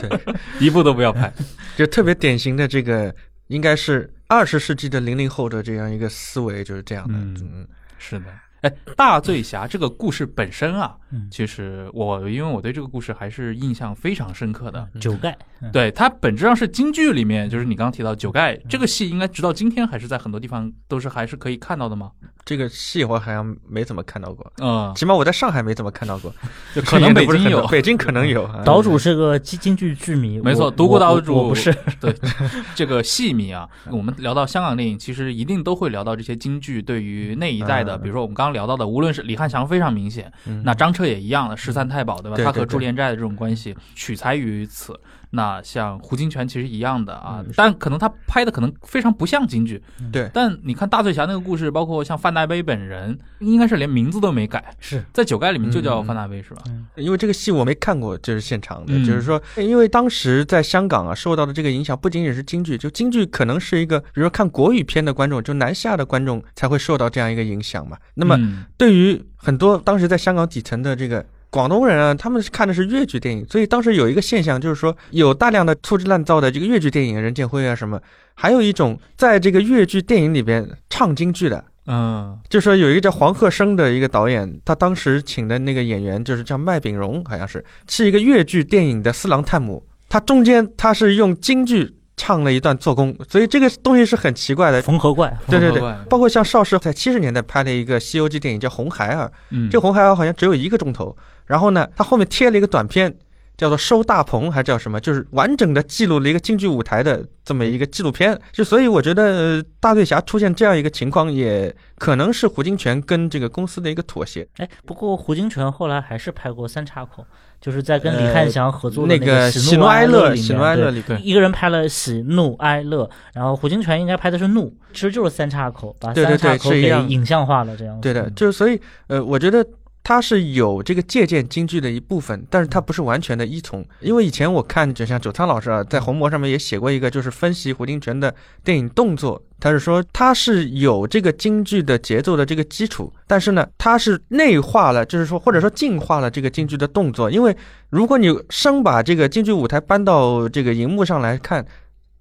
对，一部都不要拍。就特别典型的这个，应该是二十世纪的零零后的这样一个思维，就是这样的。嗯。嗯，是的，哎，大醉侠这个故事本身啊，嗯。其实我因为我对这个故事还是印象非常深刻的。九盖，嗯。对，它本质上是京剧里面，就是你刚刚提到九盖这个戏，应该直到今天还是在很多地方都是还是可以看到的吗？这个戏我好像没怎么看到过，嗯，起码我在上海没怎么看到过，就可能 北京有。北京可能有。啊。岛主是个京京剧剧迷，没错独孤岛主不是，对这个戏迷啊，我们聊到香港电影，其实一定都会聊到这些京剧对于那一代的，嗯。比如说我们刚刚聊到的，无论是李翰祥非常明显，嗯。那张彻也一样的十三太保，对吧？他和朱连寨的这种关系取材于此。那像胡金铨其实一样的啊嗯，但可能他拍的可能非常不像京剧。对。但你看大醉侠那个故事，包括像范大悲本人，应该是连名字都没改，是。在酒盖里面就叫嗯范大悲是吧？因为这个戏我没看过，就是现场的，嗯。就是说，因为当时在香港啊受到的这个影响不仅仅是京剧，就京剧可能是一个，比如说看国语片的观众，就南下的观众才会受到这样一个影响嘛。那么嗯。对于很多当时在香港底层的这个广东人啊，他们是看的是粤剧电影，所以当时有一个现象，就是说有大量的粗制滥造的这个粤剧电影，任剑辉啊什么，还有一种在这个粤剧电影里边唱京剧的。嗯。就说有一个叫黄鹤生的一个导演，他当时请的那个演员就是叫麦炳荣，好像是是一个粤剧电影的四郎探母，他中间他是用京剧唱了一段做工，所以这个东西是很奇怪的。缝合怪，对对对，包括像邵氏在七十年代拍了一个《西游记》电影叫《红孩儿》，嗯，这《红孩儿》好像只有一个钟头，然后呢，他后面贴了一个短片，叫做《收大棚》还叫什么，就是完整的记录了一个京剧舞台的这么一个纪录片。就所以我觉得呃大醉侠出现这样一个情况，也可能是胡金铨跟这个公司的一个妥协。哎，不过胡金铨后来还是拍过三岔口，就是在跟李汉祥合作的呃那个喜怒哀乐里喜怒面，对哀乐里，对一个人拍了喜怒哀乐，然后胡金铨应该拍的是怒，其实就是三岔口，把三岔口给影像化了，这样子对的，嗯就是所以呃，我觉得。他是有这个借鉴京剧的一部分，但是他不是完全的依从。因为以前我看，就像九仓老师啊，在红魔上面也写过一个，就是分析胡金铨的电影动作。他是说他是有这个京剧的节奏的这个基础，但是呢，他是内化了，就是说或者说进化了这个京剧的动作。因为如果你生把这个京剧舞台搬到这个荧幕上来看，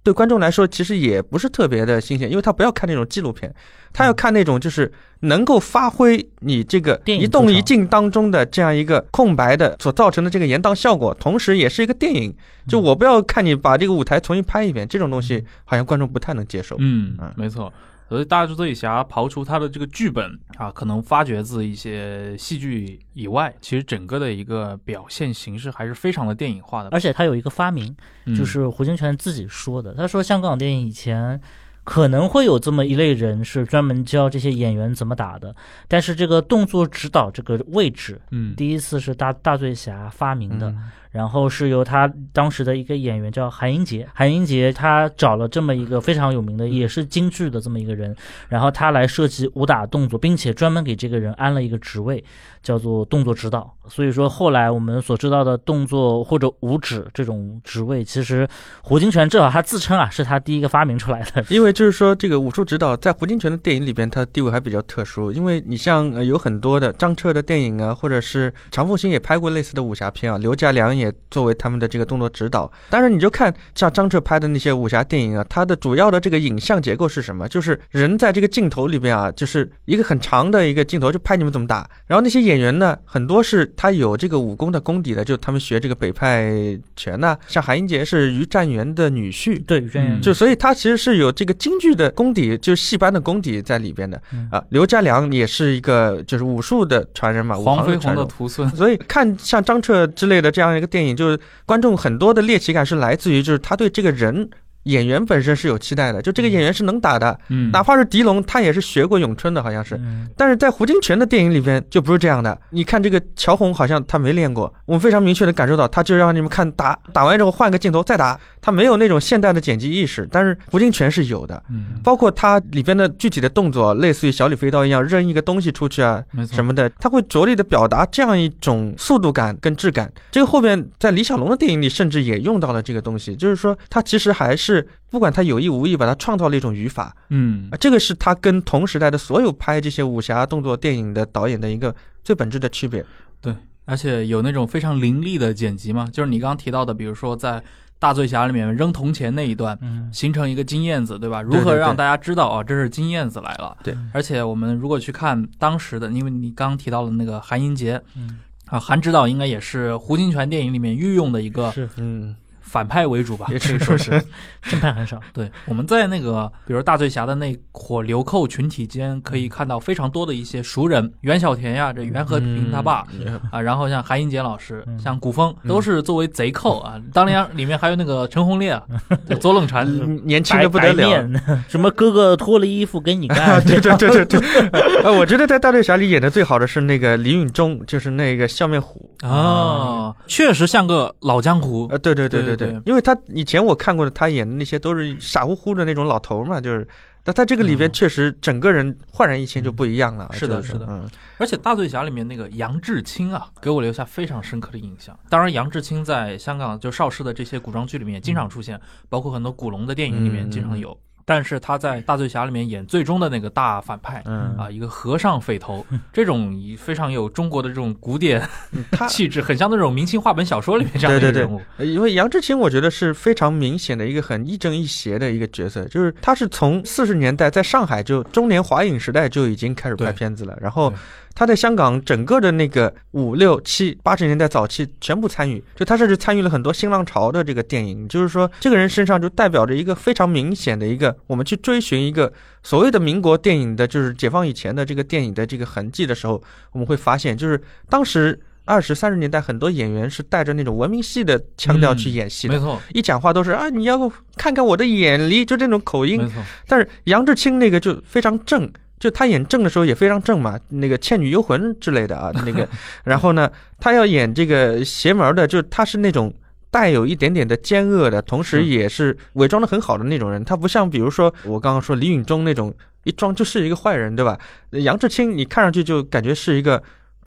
对观众来说其实也不是特别的新鲜，因为他不要看那种纪录片，他要看那种就是能够发挥你这个一动一静当中的这样一个空白的所造成的这个延宕效果，同时也是一个电影。就我不要看你把这个舞台重新拍一遍，这种东西好像观众不太能接受。嗯嗯，没错。所以大醉侠刨除他的这个剧本啊，可能发掘自一些戏剧以外，其实整个的一个表现形式还是非常的电影化的。而且他有一个发明，嗯就是胡金铨自己说的，他说香港电影以前。可能会有这么一类人是专门教这些演员怎么打的，但是这个动作指导这个位置，嗯，第一次是大大醉侠发明的，嗯然后是由他当时的一个演员叫韩英杰，韩英杰他找了这么一个非常有名的，也是京剧的这么一个人，然后他来设计武打动作，并且专门给这个人安了一个职位，叫做动作指导。所以说后来我们所知道的动作或者武指这种职位，其实胡金铨至少他自称啊是他第一个发明出来的。因为就是说，这个武术指导在胡金铨的电影里边，他地位还比较特殊。因为你像呃有很多的张彻的电影啊，或者是常凤兴也拍过类似的武侠片啊，刘家良也作为他们的这个动作指导。当然，你就看像张彻拍的那些武侠电影啊，它的主要的这个影像结构是什么？就是人在这个镜头里边啊，就是一个很长的一个镜头，就拍你们怎么打。然后那些演员呢，很多是他有这个武功的功底的，就他们学这个北派拳呐、像韩英杰是于占元的女婿，对，于占元嗯就所以他其实是有这个京剧的功底，就是戏班的功底在里边的嗯啊。刘家良也是一个就是武术的传人嘛，黄飞鸿的。徒孙，所以看像张彻之类的这样一个电影，就是观众很多的猎奇感是来自于就是他对这个人演员本身是有期待的，就这个演员是能打的，嗯，哪怕是狄龙，他也是学过咏春的，好像是。嗯但是在胡金铨的电影里边就不是这样的。你看这个乔红，好像他没练过，我们非常明确的感受到，他就让你们看打，打完之后换个镜头再打，他没有那种现代的剪辑意识。但是胡金铨是有的，嗯，包括他里边的具体的动作，类似于小李飞刀一样扔一个东西出去啊，什么的，他会着力的表达这样一种速度感跟质感。这个后面在李小龙的电影里甚至也用到了这个东西，就是说他其实还是不管他有意无意，把它创造了一种语法。嗯啊，这个是他跟同时代的所有拍这些武侠动作电影的导演的一个最本质的区别。对而且有那种非常凌厉的剪辑嘛，就是你刚刚提到的，比如说在大醉侠里面扔铜钱那一段，嗯形成一个金燕子，对吧？如何让大家知道啊，这是金燕子来了？对，而且我们如果去看当时的，因为你刚刚提到了那个韩英杰嗯，啊，韩指导应该也是胡金铨电影里面御用的一个是嗯，反派为主吧，也可以是说是。正派很少。对，我们在那个比如大醉侠的那伙流寇群体间，可以看到非常多的一些熟人，袁小田呀，这袁和平他爸。嗯啊，然后像韩英杰老师，嗯像古风，都是作为贼寇啊。当然，里面还有那个陈红烈啊，左冷禅，嗯年轻的不得了。什么哥哥脱了衣服给你啊，干，对对对对对，呃，我觉得在《大醉侠》里演的最好的是那个李允中，就是那个笑面虎。啊，确实像个老江湖。呃，对对对对对对因为他以前我看过的，他演的那些都是傻乎乎的那种老头嘛，就是，但他这个里边嗯确实整个人焕然一新就不一样了。是的是嗯，而且大醉侠里面那个杨志清啊，给我留下非常深刻的印象。当然，杨志清在香港就邵氏的这些古装剧里面也经常出现，包括很多古龙的电影里面嗯经常有。但是他在大醉侠里面演最终的那个大反派。嗯啊，一个和尚匪头，这种非常有中国的这种古典 气质，很像那种明清话本小说里面这样的一个人物。呃因为杨志清，我觉得是非常明显的一个很亦正亦邪的一个角色，就是他是从四十年代在上海就中年华影时代就已经开始拍片子了，然后对他在香港整个的那个五六七八十年代早期全部参与，就他甚至参与了很多新浪潮的这个电影，就是说这个人身上就代表着一个非常明显的一个我们去追寻一个所谓的民国电影的，就是解放以前的这个电影的这个痕迹的时候，我们会发现，就是当时。二十三十年代很多演员是带着那种文明戏的腔调去演戏的，没错，一讲话都是啊，你要看看我的眼力，就这种口音没。错，但是杨志清那个就非常正，就他演正的时候也非常正嘛，那个《倩女幽魂》之类的啊，那个，然后呢，他要演这个邪门的，就他是那种。带有一点点的奸恶的，同时也是伪装的很好的那种人。他不像比如说我刚刚说李允中那种一装就是一个坏人，对吧？杨志清你看上去就感觉是一个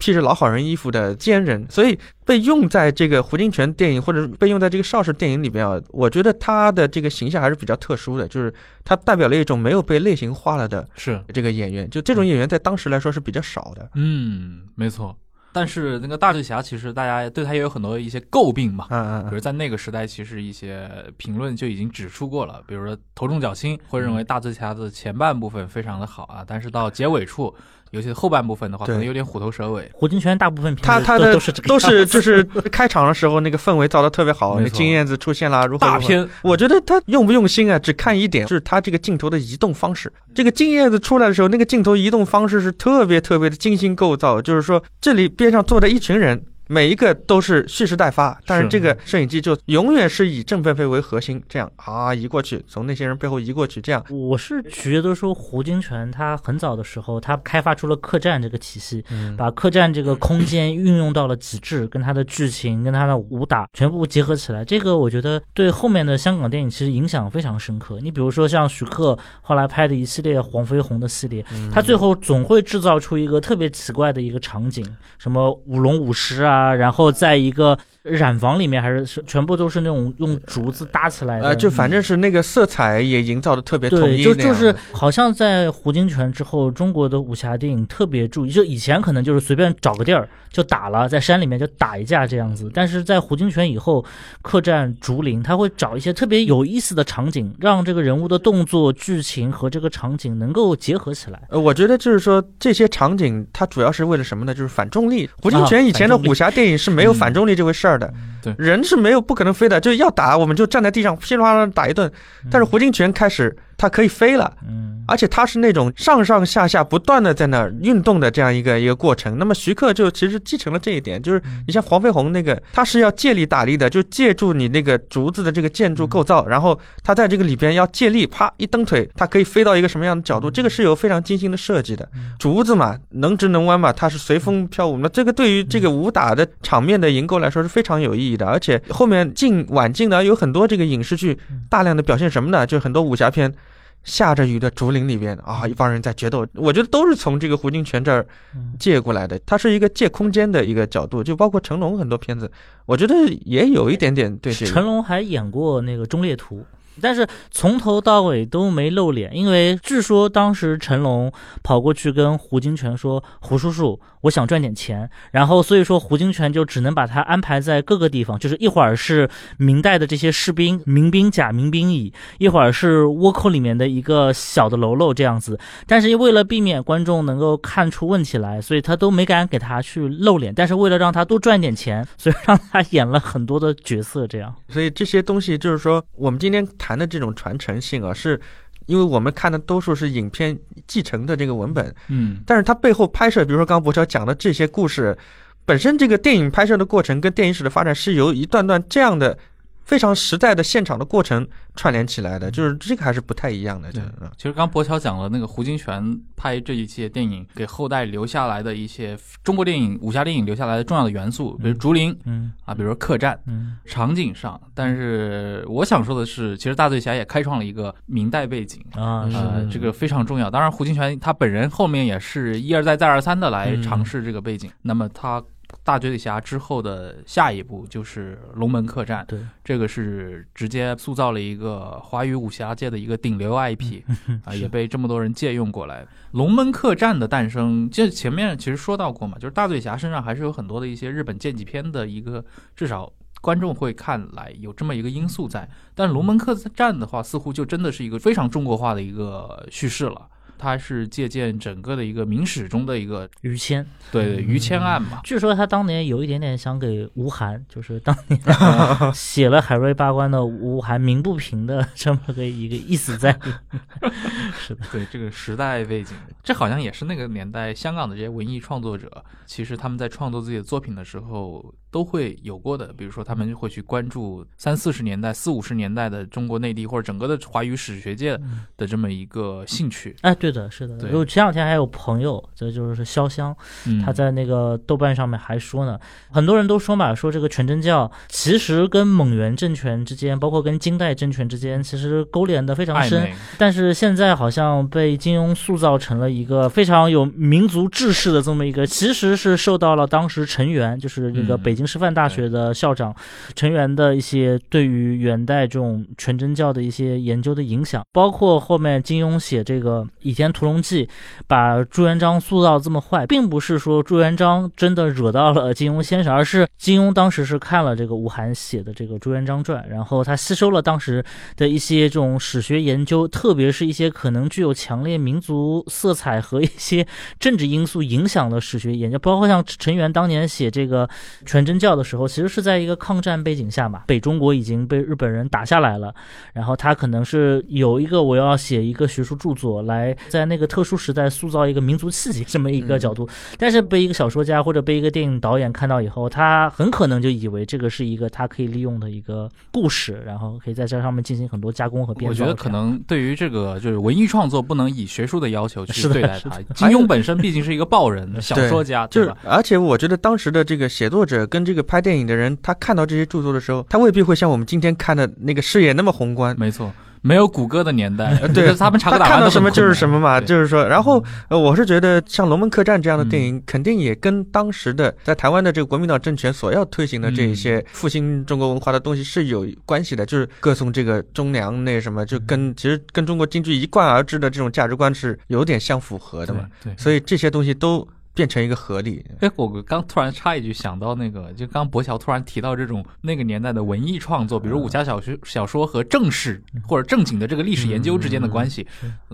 披着老好人衣服的奸人，所以被用在这个胡金铨电影或者被用在这个邵氏电影里边啊，我觉得他的这个形象还是比较特殊的，就是他代表了一种没有被类型化了的是，这个演员，就这种演员在当时来说是比较少的。嗯，没错。但是那个大醉侠，其实大家对他也有很多一些诟病嘛。嗯嗯比如在那个时代，其实一些评论就已经指出过了，比如说头重脚轻，会认为大醉侠的前半部分非常的好啊，但是到结尾处，尤其是后半部分的话，可能有点虎头蛇尾。胡金铨大部分他他的都都是都是就是开场的时候那个氛围造的特别好，那金燕子出现了，如何如何大片我觉得他用不用心啊，只看一点，就是他这个镜头的移动方式。这个金燕子出来的时候，那个镜头移动方式是特别特别的精心构造，就是说这里边上坐着一群人。每一个都是蓄势待发，但是是这个摄影机就永远是以郑狒狒为核心，这样啊移过去，从那些人背后移过去，这样我是觉得说胡金铨他很早的时候，他开发出了客栈这个体系，嗯把客栈这个空间运用到了极致，跟他的剧情、跟他的武打全部结合起来。这个我觉得对后面的香港电影其实影响非常深刻。你比如说像徐克后来拍的一系列黄飞鸿的系列，他最后总会制造出一个特别奇怪的一个场景，什么舞龙舞狮啊，然后在一个染房里面，还是是全部都是那种用竹子搭起来的，呃，就反正是那个色彩也营造的特别统对，一，就就是好像在胡金铨之后，中国的武侠电影特别注意，就以前可能就是随便找个地儿就打了，在山里面就打一架这样子，但是在胡金铨以后，客栈、竹林，他会找一些特别有意思的场景，让这个人物的动作、剧情和这个场景能够结合起来。呃，我觉得就是说这些场景，它主要是为了什么呢？就是反重力。胡金啊铨以前的武侠电影是没有嗯反重力这回事儿二的对。人是没有不可能飞的，就是要打我们就站在地上噼里啪啦打一顿。但是胡金铨开始他可以飞了，嗯，而且他是那种上上下下不断的在那儿运动的这样一个一个过程。那么徐克就其实继承了这一点，就是你像黄飞鸿那个，他是要借力打力的，就借助你那个竹子的这个建筑构造，然后他在这个里边要借力，啪一蹬腿，他可以飞到一个什么样的角度，这个是有非常精心的设计的。竹子嘛，能直能弯嘛，它是随风飘舞。那这个对于这个武打的场面的营构来说是非常有意义的，而且后面近晚近的有很多这个影视剧，大量的表现什么呢？就很多武侠片。下着雨的竹林里边啊，一帮人在决斗，我觉得都是从这个胡金铨这儿嗯借过来的。它是一个借空间的一个角度，就包括成龙很多片子，我觉得也有一点点对这个。成龙还演过那个《忠烈图》。但是从头到尾都没露脸，因为据说当时成龙跑过去跟胡金铨说：“胡叔叔，我想赚点钱。”然后所以说胡金铨就只能把他安排在各个地方，就是一会儿是明代的这些士兵民兵甲、民兵乙，一会儿是倭寇里面的一个小的喽啰这样子。但是为了避免观众能够看出问题来，所以他都没敢给他去露脸。但是为了让他多赚点钱，所以让他 演了很多的角色这样。所以这些东西就是说，我们今天谈的这种传承性啊，是因为我们看的多数是影片继承的这个文本，嗯，但是它背后拍摄，比如说刚刚博超讲的这些故事，本身这个电影拍摄的过程跟电影史的发展是由一段段这样的非常实在的现场的过程串联起来的，就是这个还是不太一样的。这对嗯其实刚博乔讲了那个胡金铨拍这一些电影给后代留下来的一些中国电影武侠电影留下来的重要的元素，比如竹林嗯啊，比如说客栈。嗯场景上，但是我想说的是，其实大醉侠也开创了一个明代背景，啊这个非常重要。当然，胡金铨他本人后面也是一而再再而三的来嗯尝试这个背景。那么他大醉侠之后的下一部就是龙门客栈，对这个是直接塑造了一个华语武侠界的一个顶流 IP 啊，也被这么多人借用过来。龙门客栈的诞生，这前面其实说到过嘛，就是大嘴侠身上还是有很多的一些日本剑戟片的一个至少。观众会看来有这么一个因素在，但龙门客栈的话，似乎就真的是一个非常中国化的一个叙事了。它是借鉴整个的一个明史中的一个于谦，对对于谦案嘛。据说他当年有一点点想给吴晗，就是当年 写了海瑞八官的吴晗鸣不平的这么个一个意思在。是的，对这个时代背景，这好像也是那个年代香港的这些文艺创作者，其实他们在创作自己的作品的时候都会有过的。比如说，他们会去关注三四十年代、四五十年代的中国内地或者整个的华语史学界的这么一个兴趣。哎，对的，是的。对我前两天还有朋友，这就是潇湘，嗯他在那个豆瓣上面还说呢，很多人都说嘛，说这个全真教其实跟蒙元政权之间，包括跟金代政权之间，其实勾连的非常深。但是现在好像被金庸塑造成了一个非常有民族志士的这么一个，其实是受到了当时陈元，就是那个嗯北京师范大学的校长陈元的一些对于元代这种全真教的一些研究的影响，包括后面金庸写这个《倚天屠龙记》，把朱元璋塑造这么坏，并不是说朱元璋真的惹到了金庸先生，而是金庸当时是看了这个吴晗写的这个《朱元璋传》，然后他吸收了当时的一些这种史学研究，特别是一些可能具有强烈民族色彩和一些政治因素影响的史学研究，包括像陈元当年写这个全真教的时候，其实是在一个抗战背景下嘛，北中国已经被日本人打下来了，然后他可能是有一个我要写一个学术著作来在那个特殊时代塑造一个民族气节这么一个角度，但是被一个小说家或者被一个电影导演看到以后，他很可能就以为这个是一个他可以利用的一个故事，然后可以在这上面进行很多加工和编造。我觉得可能对于这个就是文艺创作，不能以学术的要求去对待是它。金庸本身毕竟是一个报人、小说家，就是对吧？，而且我觉得当时的这个写作者跟这个拍电影的人，他看到这些著作的时候，他未必会像我们今天看的那个视野那么宏观。没错，没有谷歌的年代，呃 对他们查个打他看到什么就是什么嘛，就是说，然后嗯。呃，我是觉得像《龙门客栈》这样的电嗯。影，肯定也跟当时的在台湾的这个国民党政权所要推行的这一嗯。些复兴中国文化的东西是有关系的，就是歌颂这个忠良那什么，就嗯跟其实跟中国京剧一贯而至的这种价值观是有点相符合的嘛，对。对。所以这些东西都变成一个合理。哎，我刚突然插一句，想到那个，就刚博乔突然提到这种那个年代的文艺创作，比如武侠小说、小说和正史或者正经的这个历史研究之间的关系，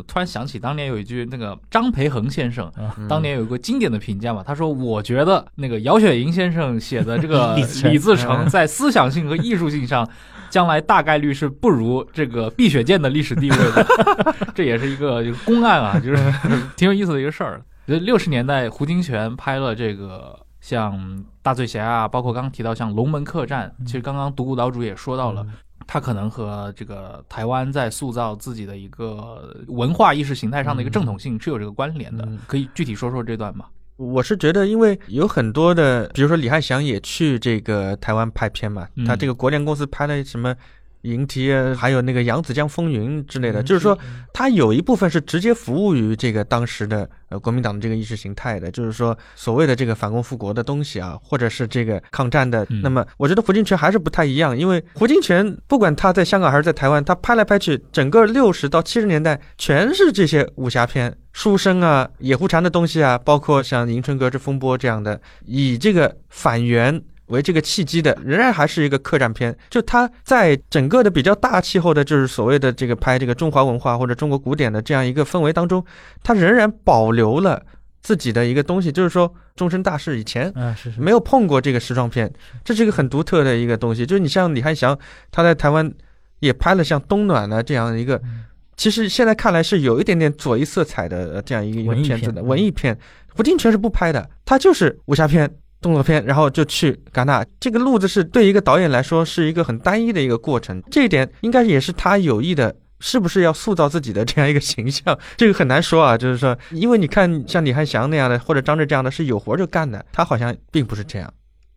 突然想起当年有一句那个张培恒先生。当年有一个经典的评价嘛，他说：“我觉得那个姚雪莹先生写的这个 李自成在思想性和艺术性上，将来大概率是不如这个碧血剑的历史地位的。这也是一个公案啊，就是 挺有意思的一个事儿。六十年代，胡金铨拍了这个像大醉侠啊，包括刚刚提到像龙门客栈，其实刚刚独孤岛主也说到了。他可能和这个台湾在塑造自己的一个文化意识形态上的一个正统性是有这个关联的，嗯可以具体说说这段吗？我是觉得，因为有很多的，比如说李翰祥也去这个台湾拍片嘛，嗯他这个国联公司拍了什么《银蹄》啊，还有那个《扬子江风云》之类的，嗯就是说，它有一部分是直接服务于这个当时的呃国民党的这个意识形态的，就是说所谓的这个反攻复国的东西啊，或者是这个抗战的。嗯那么，我觉得胡金铨还是不太一样，因为胡金铨不管他在香港还是在台湾，他拍来拍去，整个六十到七十年代全是这些武侠片。书生啊，野狐禅的东西啊，包括像《迎春阁之风波》这样的，以这个反元为这个契机的，仍然还是一个客栈片。就它在整个的比较大气候的，就是所谓的这个拍这个中华文化或者中国古典的这样一个氛围当中，它仍然保留了自己的一个东西，就是说终身大事以前啊，是是，没有碰过这个时装片，这是一个很独特的一个东西。就是你像李翰祥，他在台湾也拍了像《冬暖》的这样一个，嗯其实现在看来是有一点点左翼色彩的呃这样一个片子的文艺片。胡金铨是不拍的，他就是武侠片。动作片，然后就去戛纳，这个路子是对一个导演来说是一个很单一的一个过程，这一点应该也是他有意的，是不是要塑造自己的这样一个形象？这个很难说啊，就是说，因为你看像李翰祥那样的，或者张震这样的，是有活就干的，他好像并不是这样。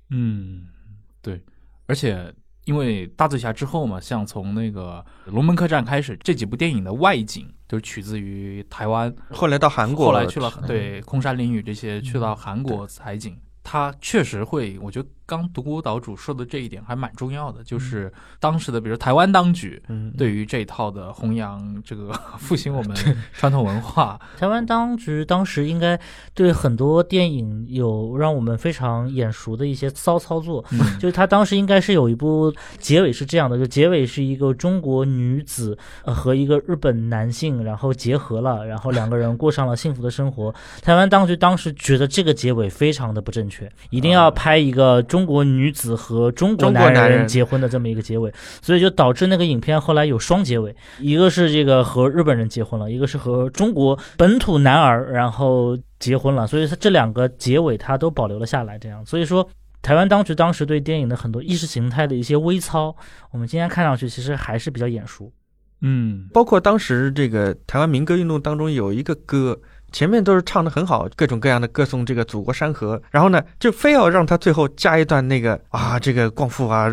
嗯，对，而且因为大醉侠之后嘛，像从那个龙门客栈开始，这几部电影的外景都是取自于台湾，后来到韩国，后来去了对空山灵雨这些，去到韩国采景，他确实会，我觉得刚独孤岛主说的这一点还蛮重要的，就是当时的比如台湾当局嗯，对于这一套的弘扬这个 复兴我们传统文化，台湾当局当时应该对很多电影有让我们非常眼熟的一些骚操作，嗯。就是他当时应该是有一部结尾是这样的，就结尾是一个中国女子呃和一个日本男性然后结合了，然后两个人过上了幸福的生活。台湾当局当时觉得这个结尾非常的不正确，一定要拍一个中国女子和中国男人男人。结婚的这么一个结尾，所以就导致那个影片后来有双结尾，一个是这个和日本人结婚了，一个是和中国本土男儿然后结婚了，所以它这两个结尾它都保留了下来，这样，所以说。台湾当局当时对电影的很多意识形态的一些微操，我们今天看上去其实还是比较眼熟。嗯，包括当时这个台湾民歌运动当中有一个歌，前面都是唱的很好，各种各样的歌颂这个祖国山河，然后呢，就非要让他最后加一段那个啊，这个光复啊，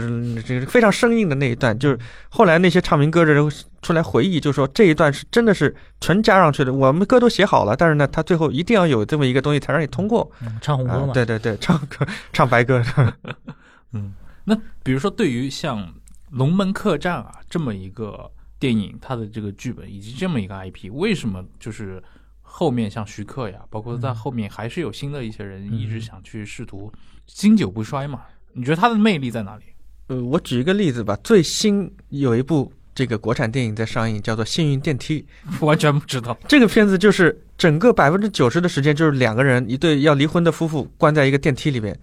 这个非常生硬的那一段，就是后来那些唱民歌的人出来回忆，就说这一段是真的是全加上去的，我们歌都写好了，但是呢，他最后一定要有这么一个东西才让你通过。嗯，唱红歌嘛，，对对对，唱歌唱白歌，嗯那比如说对于像《龙门客栈》啊这么一个电影，它的这个剧本以及这么一个 IP，为什么就是后面像徐克呀，包括在后面还是有新的一些人一直想去试图经久不衰嘛？你觉得他的魅力在哪里？呃，我举一个例子吧，最新有一部这个国产电影在上映，叫做《幸运电梯》。完全不知道。这个片子就是整个百分之九十的时间，就是两个人一对要离婚的夫妇关在一个电梯里面，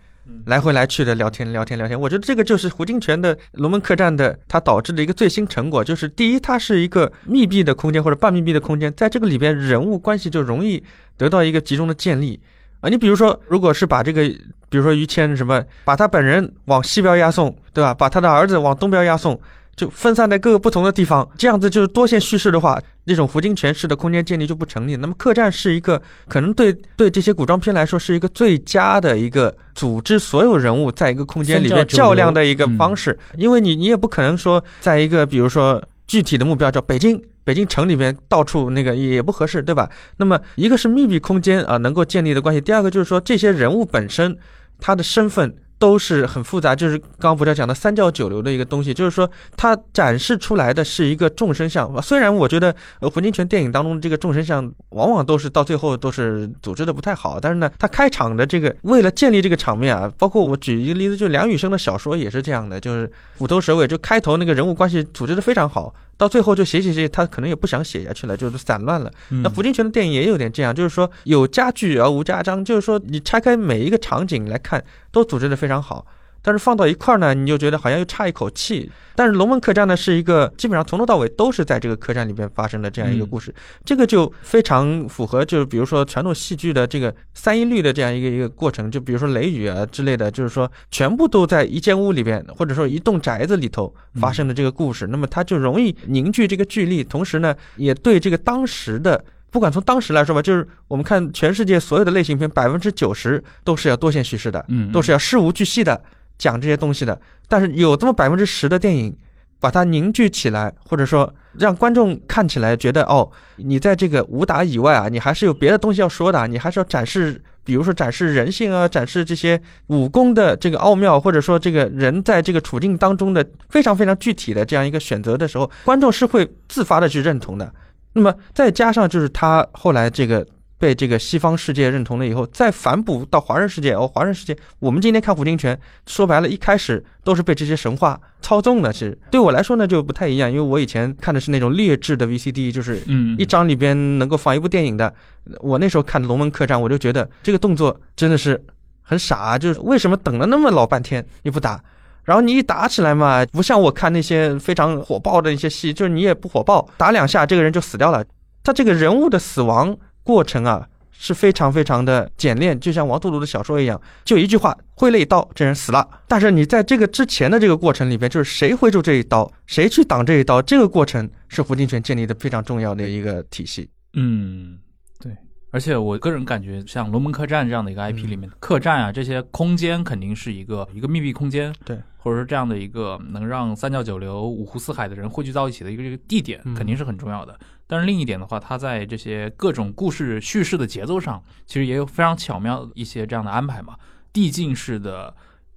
来回来去的聊天聊天聊天。我觉得这个就是胡金铨的《龙门客栈》的它导致的一个最新成果，就是第一，它是一个密闭的空间或者半密闭的空间，在这个里边人物关系就容易得到一个集中的建立。啊，你比如说，如果是把这个，比如说于谦什么，把他本人往西边押送，对吧？把他的儿子往东边押送，就分散在各个不同的地方，这样子就是多线叙事的话，那种胡金铨式的空间建立就不成立。那么客栈是一个可能对对这些古装片来说是一个最佳的一个组织所有人物在一个空间里面较量的一个方式，因为你你也不可能说在一个比如说具体的目标叫北京。北京城里面到处那个也不合适，对吧？那么一个是密闭空间啊，能够建立的关系；第二个就是说这些人物本身他的身份都是很复杂，就是刚刚不是讲的三教九流的一个东西，就是说它展示出来的是一个众生相。虽然我觉得呃胡金铨电影当中这个众生相往往都是到最后都是组织的不太好，但是呢，他开场的这个为了建立这个场面啊，包括我举一个例子，就梁羽生的小说也是这样的，就是虎头蛇尾，就开头那个人物关系组织的非常好。到最后就写写写，他可能也不想写下去了，就是散乱了。那胡金铨的电影也有点这样，就是说有家具而无家章，就是说你拆开每一个场景来看，都组织的非常好。但是放到一块儿呢，你就觉得好像又差一口气。但是龙门客栈呢，是一个基本上从头到尾都是在这个客栈里边发生的这样一个故事，这个就非常符合，就是比如说传统戏剧的这个三一律的这样一个一个过程。就比如说雷雨啊之类的，就是说全部都在一间屋里边，或者说一栋宅子里头发生的这个故事，那么它就容易凝聚这个聚力，同时呢，也对这个当时的。不管从当时来说吧，就是我们看全世界所有的类型片，百分之九十都是要多线叙事的，嗯都是要事无巨细的讲这些东西的。但是有这么百分之十的电影，把它凝聚起来，或者说让观众看起来觉得哦，你在这个武打以外啊，你还是有别的东西要说的，你还是要展示，比如说展示人性啊，展示这些武功的这个奥妙，或者说这个人在这个处境当中的非常非常具体的这样一个选择的时候，观众是会自发的去认同的。那么再加上就是他后来这个被这个西方世界认同了以后，再反哺到华人世界哦，华人世界，我们今天看胡金铨，说白了，一开始都是被这些神话操纵的，其实对我来说呢就不太一样，因为我以前看的是那种劣质的 VCD，就是嗯一张里边能够放一部电影的。我那时候看《龙门客栈》，我就觉得这个动作真的是很傻，就是为什么等了那么老半天你不打？然后你一打起来嘛，不像我看那些非常火爆的一些戏，就是你也不火爆，打两下这个人就死掉了。他这个人物的死亡过程啊是非常非常的简练，就像王杜鲁的小说一样，就一句话挥了一刀，这人死了。但是你在这个之前的这个过程里边，就是谁挥出这一刀，谁去挡这一刀，这个过程是胡金铨建立的非常重要的一个体系。嗯，对。而且我个人感觉，像《龙门客栈》这样的一个 IP 里面，客栈啊这些空间肯定是一个一个密闭空间，对，或者说这样的一个能让三教九流、五湖四海的人汇聚到一起的一个这个地点，嗯肯定是很重要的。但是另一点的话，他在这些各种故事叙事的节奏上，其实也有非常巧妙一些这样的安排嘛。递进式的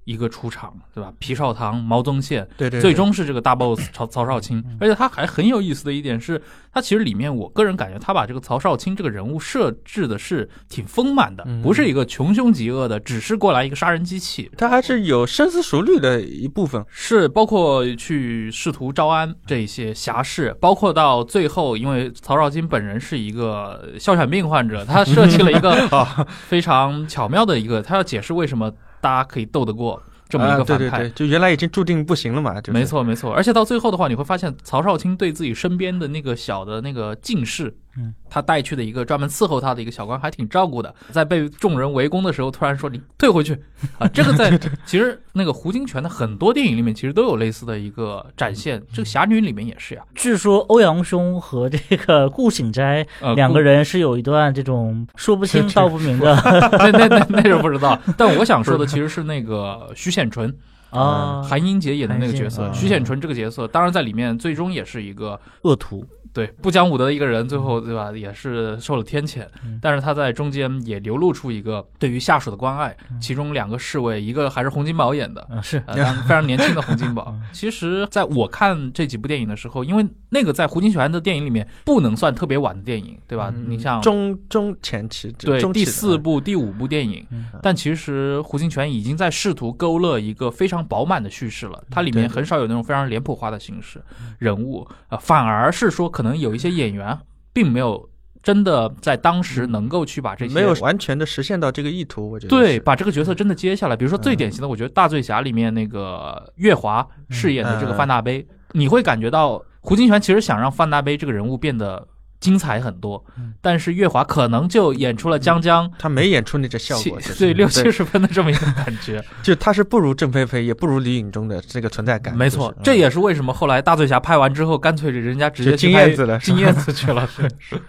一个出场，对吧？皮少棠、毛宗宪，对对，最终是这个大 boss 曹 曹少卿。而且他还很有意思的一点是，他其实里面我个人感觉他把这个曹少卿这个人物设置的是挺丰满的，嗯不是一个穷凶极恶的，只是过来一个杀人机器。他还是有深思熟虑的一部分。是包括去试图招安这些侠士，包括到最后，因为曹少卿本人是一个哮喘病患者，他设计了一个啊，非常巧妙的一个，他要解释为什么大家可以斗得过这么一啊个反派。对对对，就原来已经注定不行了嘛，就是、没，错，没错，而且到最后的话，你会发现曹少卿对自己身边的那个小的那个进士，嗯，他带去的一个专门伺候他的一个小官，还挺照顾的。在被众人围攻的时候，突然说你退回去。啊！这个在 其实那个胡金铨的很多电影里面，其实都有类似的一个展现。这个侠女里面也是呀，据说欧阳兄和这个顾醒斋呃，两个人人是有一段这种说不清道不明的 那那那那是不知道，但我想说的其实是那个徐显纯，啊，韩英杰演的那个角色，徐显纯这个角色，当然在里面最终也是一个恶徒，对不讲武德的一个人，最后对吧，也是受了天谴嗯。但是他在中间也流露出一个对于下属的关爱，嗯其中两个侍卫，一个还是洪金宝演的。啊是非常年轻的洪金宝 嗯。其实，在我看这几部电影的时候，因为那个在胡金铨的电影里面不能算特别晚的电影，对吧？嗯你像中中前期，对第四部、第五部电影，嗯但其实胡金铨已经在试图勾勒一个非常饱满的叙事了。它里面很少有那种非常脸谱化的形式人物，呃，反而是说可能有一些演员并没有真的在当时能够去把这些没有完全的实现到这个意图，我觉得对把这个角色真的接下来。比如说最嗯典型的，我觉得《大醉侠》里面那个月华饰演的这个嗯范大悲，你会感觉到胡金铨其实想让范大悲这个人物变得。精彩很多嗯，但是月华可能就演出了江江他没演出那这效果，就是对六七十分的这么一个感觉。就他是不如郑菲菲，也不如李允中的这个存在感。没错，就是这也是为什么后来大醉侠拍完之后，干脆人家直接就金去拍燕子了金燕子去了。是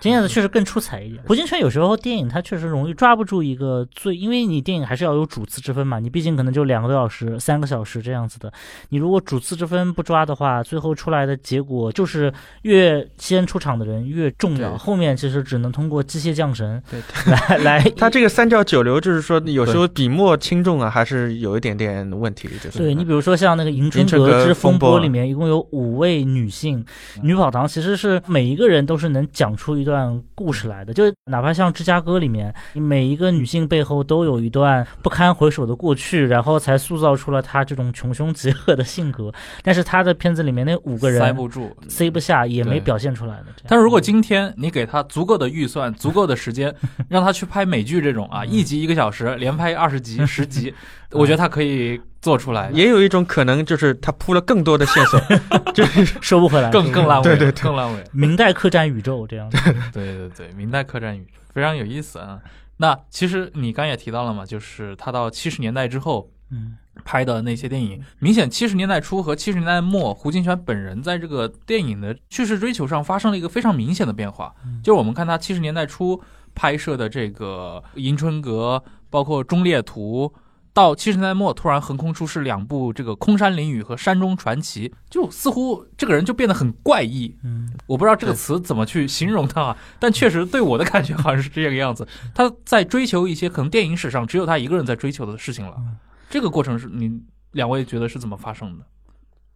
金燕子确实更出彩一点。胡金铨有时候电影他确实容易抓不住一个最，因为你电影还是要有主次之分嘛，你毕竟可能就两个多小时、三个小时这样子的。你如果主次之分不抓的话，最后出来的结果就是越先出场的人越重要，后面其实只能通过机械降神对来来。他这个三教九流，就是说有时候笔墨轻重啊，还是有一点点问题。就是对你比如说像那个《迎春阁阁之风波》里面，一共有五位女性女跑堂，其实是每一个人都是能讲出一段故事来的。就哪怕像《芝加哥》里面，每一个女性背后都有一段不堪回首的过去，然后才塑造出了她这种穷凶极恶的性格。但是她的片子里面那五个人塞不住。塞不下，也没表现出来的。但是如果今天你给他足够的预算、足够的时间，让他去拍美剧这种啊，一集一个小时，连拍二十集、十集，我觉得他可以做出来，也有一种可能，就是他铺了更多的线索，就是收不回来，更更烂尾，对对对更烂尾。明代客栈宇宙这样子。对对对，明代客栈宇宙非常有意思啊。那其实你刚也提到了嘛，就是他到七十年代之后，嗯拍的那些电影，明显七十年代初和七十年代末，胡金铨本人在这个电影的叙事追求上发生了一个非常明显的变化。就是我们看他七十年代初拍摄的这个《迎春阁》，包括《忠烈图》，到七十年代末突然横空出世两部这个《空山灵雨》和《山中传奇》，就似乎这个人就变得很怪异。嗯我不知道这个词怎么去形容他啊，但确实对我的感觉好像是这个样子。他在追求一些可能电影史上只有他一个人在追求的事情了。这个过程是你两位觉得是怎么发生的？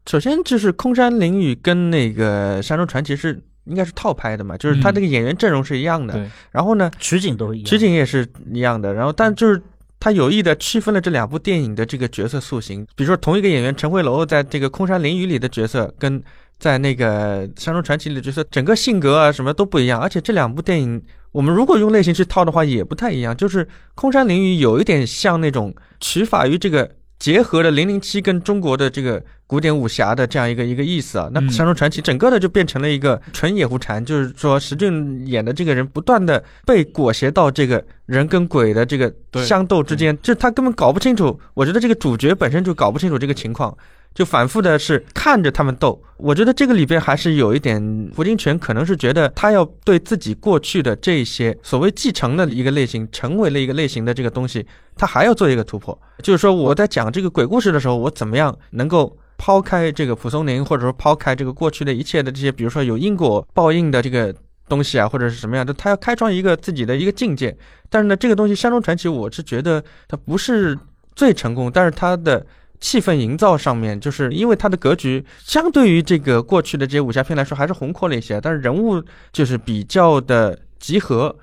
首先就是空山灵雨跟那个山中传奇是应该是套拍的嘛，就是他嗯这个演员阵容是一样的。对，然后呢，取景都是一样。取景也是一样的。然后但就是。他有意的区分了这两部电影的这个角色塑形，比如说同一个演员陈慧楼在这个《空山林雨》里的角色，跟在那个《山中传奇》里的角色，整个性格啊什么都不一样。而且这两部电影，我们如果用类型去套的话，也不太一样。就是《空山林雨》有一点像那种取法于这个结合了零零七跟中国的这个古典武侠的这样一个一个意思啊。那嗯《山中传奇》整个的就变成了一个纯野狐禅，就是说石俊演的这个人不断的被裹挟到这个人跟鬼的这个对相斗之间，就他根本搞不清楚。我觉得这个主角本身就搞不清楚这个情况。就反复的是看着他们斗，我觉得这个里边还是有一点，胡金铨可能是觉得他要对自己过去的这些所谓继承的一个类型，成为了一个类型的这个东西，他还要做一个突破。就是说我在讲这个鬼故事的时候，我怎么样能够抛开这个蒲松龄，或者说抛开这个过去的一切的这些，比如说有因果报应的这个东西啊，或者是什么样的，他要开创一个自己的一个境界。但是呢，这个东西《山中传奇》，我是觉得它不是最成功，但是它的气氛营造上面，就是因为它的格局相对于这个过去的这些武侠片来说还是宏阔了一些，但是人物就是比较的集合。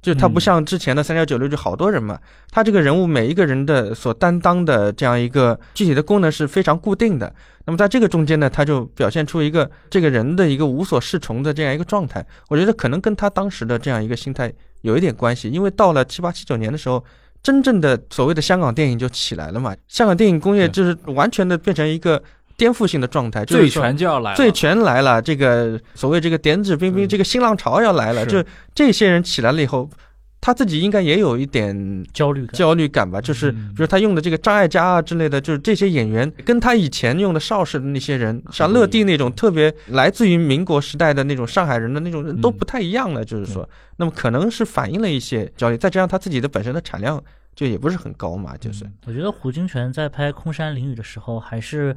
就是他不像之前的三幺九六就好多人嘛，他这个人物每一个人的所担当的这样一个具体的功能是非常固定的。那么在这个中间呢，他就表现出一个这个人的一个无所适从的这样一个状态。我觉得可能跟他当时的这样一个心态有一点关系，因为到了七八七九年的时候，真正的所谓的香港电影就起来了嘛，香港电影工业就是完全的变成一个。颠覆性的状态，醉拳就要来了，醉拳来了。这个所谓这个点指兵兵，这个新浪潮要来了。就这些人起来了以后，他自己应该也有一点焦虑焦虑感吧？就是比如他用的这个张艾嘉啊之类的，就是这些演员跟他以前用的邵氏的那些人，像乐蒂那种特别来自于民国时代的那种上海人的那种人都不太一样了。就是说，那么可能是反映了一些焦虑，再加上他自己的本身的产量就也不是很高嘛。就是我觉得胡金铨在拍《空山灵雨》的时候还是。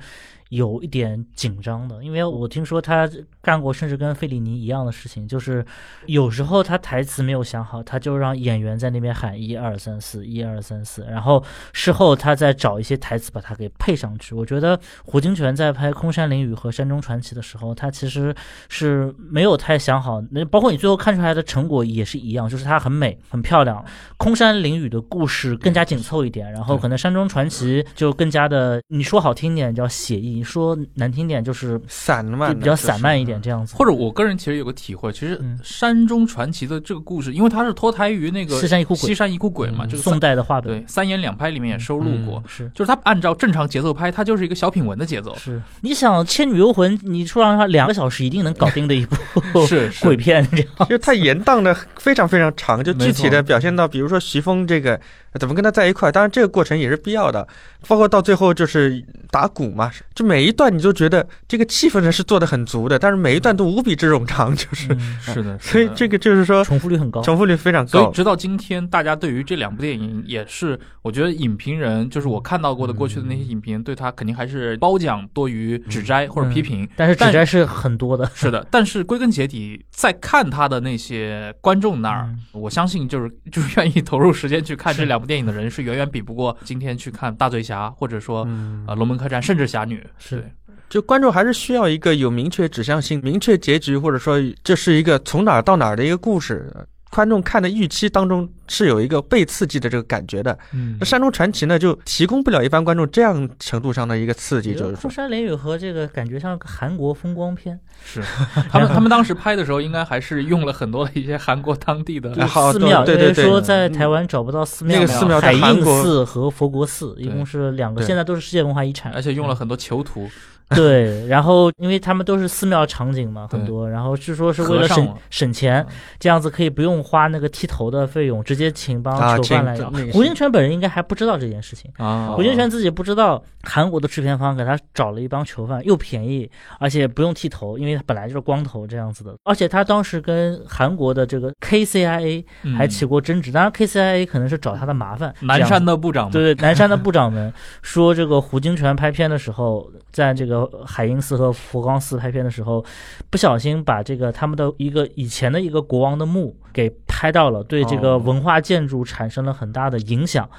有一点紧张的，因为我听说他干过甚至跟费里尼一样的事情，就是有时候他台词没有想好，他就让演员在那边喊一二三四一二三四，然后事后他再找一些台词把它给配上去。我觉得胡金铨在拍《空山灵雨》和《山中传奇》的时候，他其实是没有太想好。那包括你最后看出来的成果也是一样，就是它很美很漂亮。《空山灵雨》的故事更加紧凑一点，然后可能《山中传奇》就更加的，你说好听点叫写意。说难听点就是散漫，比较散漫一点这样子。或者我个人其实有个体会，其实《山中传奇》的这个故事，因为它是脱胎于那个西山一哭鬼，西山一哭鬼嘛，就是宋代的画本，对，三言两拍里面也收录过。是，就是它按照正常节奏拍，它就是一个小品文的节奏。是，你想《倩女幽魂》，你说让它两个小时一定能搞定的一部 是鬼片，这样，其实它延宕的非常非常长，就具体的表现到，比如说徐峰这个。怎么跟他在一块？当然，这个过程也是必要的，包括到最后就是打鼓嘛，就每一段你就觉得这个气氛呢是做的很足的，但是每一段都无比之冗长，就是 是的，所以这个就是说重复率很高，重复率非常高。所以直到今天，大家对于这两部电影也是，我觉得影评人就是我看到过的过去的那些影评，对他肯定还是褒奖多于指摘或者批评。但是指摘是很多的，是的。但是归根结底，在看他的那些观众那儿，我相信就是就是愿意投入时间去看这两。部电影的人是远远比不过今天去看大醉侠，或者说呃龙门客栈，甚至侠女。是，就观众还是需要一个有明确指向性、明确结局，或者说这是一个从哪儿到哪儿的一个故事。观众看的预期当中是有一个被刺激的这个感觉的。嗯，那《山中传奇》呢，就提供不了一般观众这样程度上的一个刺激，就是《空山雷雨》和这个感觉像韩国风光片。是，他们他们当时拍的时候，应该还是用了很多的一些韩国当地的 寺庙，对对对，说在台湾找不到寺庙，那个寺庙海印寺和佛国寺，一共是两个，现在都是世界文化遗产，而且用了很多囚徒。对，然后因为他们都是寺庙场景嘛，很多，然后据说是为了省省钱，这样子可以不用花那个剃头的费用，直接请帮囚犯来。胡金铨本人应该还不知道这件事情。啊，胡金铨自己不知道，韩国的制片方给他找了一帮囚犯，又便宜，而且不用剃头，因为他本来就是光头这样子的，而且他当时跟韩国的这个 KCIA 还起过争执，当然 KCIA 可能是找他的麻烦。南山的部长，对对，南山的部长们说，这个胡金铨拍片的时候，在这个。海英寺和佛光寺拍片的时候，不小心把这个他们的一个以前的一个国王的墓给拍到了，对这个文化建筑产生了很大的影响。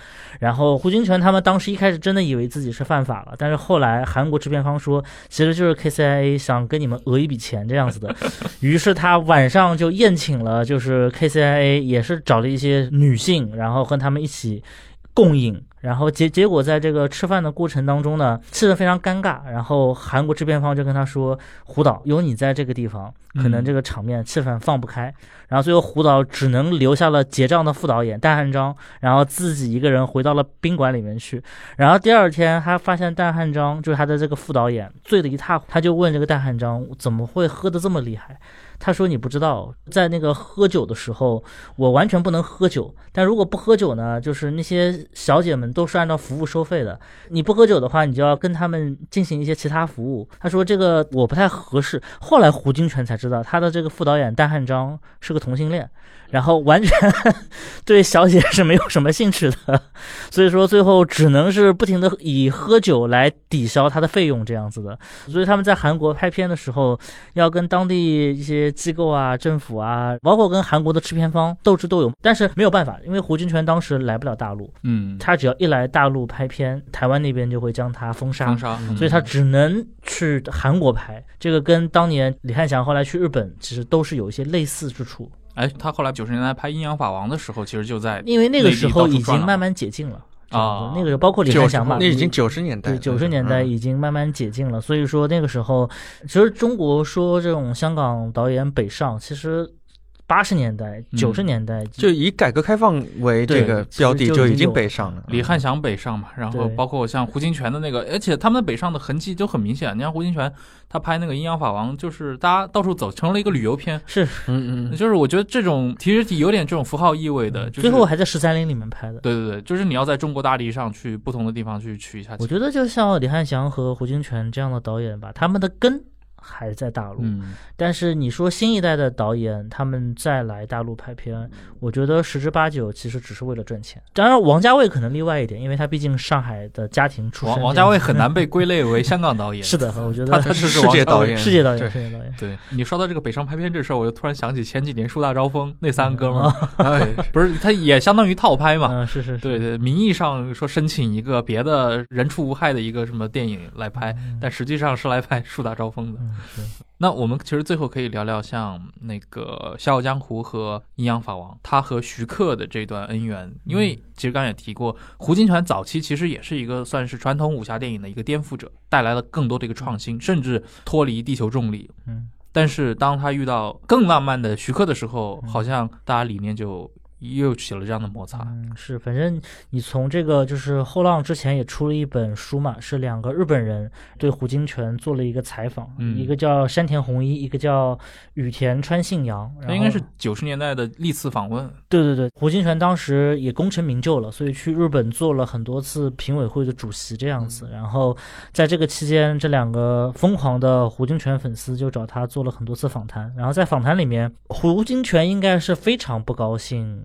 然后胡金铨他们当时一开始真的以为自己是犯法了，但是后来韩国制片方说，其实就是 KCIA 想跟你们讹一笔钱这样子的。于是他晚上就宴请了，就是 KCIA 也是找了一些女性，然后和他们一起共饮。然后结结果在这个吃饭的过程当中呢，气氛非常尴尬。然后韩国制片方就跟他说：“胡导，有你在这个地方，可能这个场面气氛放不开。”然后最后胡导只能留下了结账的副导演戴汉章，然后自己一个人回到了宾馆里面去。然后第二天他发现戴汉章就是他的这个副导演醉得一塌糊涂，他就问这个戴汉章怎么会喝得这么厉害。他说：“你不知道，在那个喝酒的时候，我完全不能喝酒。但如果不喝酒呢，就是那些小姐们都是按照服务收费的。你不喝酒的话，你就要跟他们进行一些其他服务。”他说：“这个我不太合适。”后来胡金铨才知道，他的这个副导演戴汉章是个同性恋。然后完全对小姐是没有什么兴趣的，所以说最后只能是不停的以喝酒来抵消他的费用这样子的。所以他们在韩国拍片的时候，要跟当地一些机构啊、政府啊，包括跟韩国的制片方斗智斗勇。但是没有办法，因为胡金铨当时来不了大陆，嗯，他只要一来大陆拍片，台湾那边就会将他封杀。封杀，嗯。所以他只能去韩国拍，这个跟当年李翰祥后来去日本其实都是有一些类似之处，哎，他后来九十年代拍《阴阳法王》的时候，其实就在因为那个时候已经慢慢解禁了啊那个时候包括李翰祥嘛，那已经九十年代，对九十年代嗯已经慢慢解禁了，所以说那个时候，其实中国说这种香港导演北上，其实八十年代、嗯九十年代就以改革开放为这个标的，就已经北上了。李汉祥北上嘛，然后包括像胡金铨的那个，而且他们的北上的痕迹都很明显。你像胡金铨他拍那个《阴阳法王》，就是大家到处走，成了一个旅游片。是嗯嗯，就是我觉得这种其实有点这种符号意味的，就是最后还在十三陵里面拍的。对对对，就是你要在中国大地上去不同的地方去取一下景。我觉得就像李汉祥和胡金铨这样的导演吧，他们的根还在大陆，嗯，但是你说新一代的导演他们再来大陆拍片，我觉得十之八九其实只是为了赚钱。当然，王家卫可能例外一点，因为他毕竟上海的家庭出身。王王家卫很难被 归类为香港导演。是的，我觉得他他是世界导演世界导演，世界导演。对你说到这个北上拍片这事儿，我就突然想起前几年树大招风那三个哥们儿，不是他也相当于套拍嘛。嗯，是是是，对对，名义上说申请一个别的人畜无害的一个什么电影来拍，但实际上是来拍树大招风的。那我们其实最后可以聊聊像那个《笑傲江湖》和《阴阳法王》，他和徐克的这段恩怨，因为其实刚才也提过，胡金铨早期其实也是一个算是传统武侠电影的一个颠覆者，带来了更多的一个创新，甚至脱离地球重力。嗯，但是当他遇到更浪漫的徐克的时候，好像大家理念就又起了这样的摩擦。嗯，是，反正你从这个就是后浪之前也出了一本书嘛，是两个日本人对胡金铨做了一个采访，嗯一个叫山田弘一，一个叫羽田川信阳，那应该是九十年代的历次访问。对对对，胡金铨当时也功成名就了，所以去日本做了很多次评委会的主席这样子。然后在这个期间，这两个疯狂的胡金铨粉丝就找他做了很多次访谈。然后在访谈里面，胡金铨应该是非常不高兴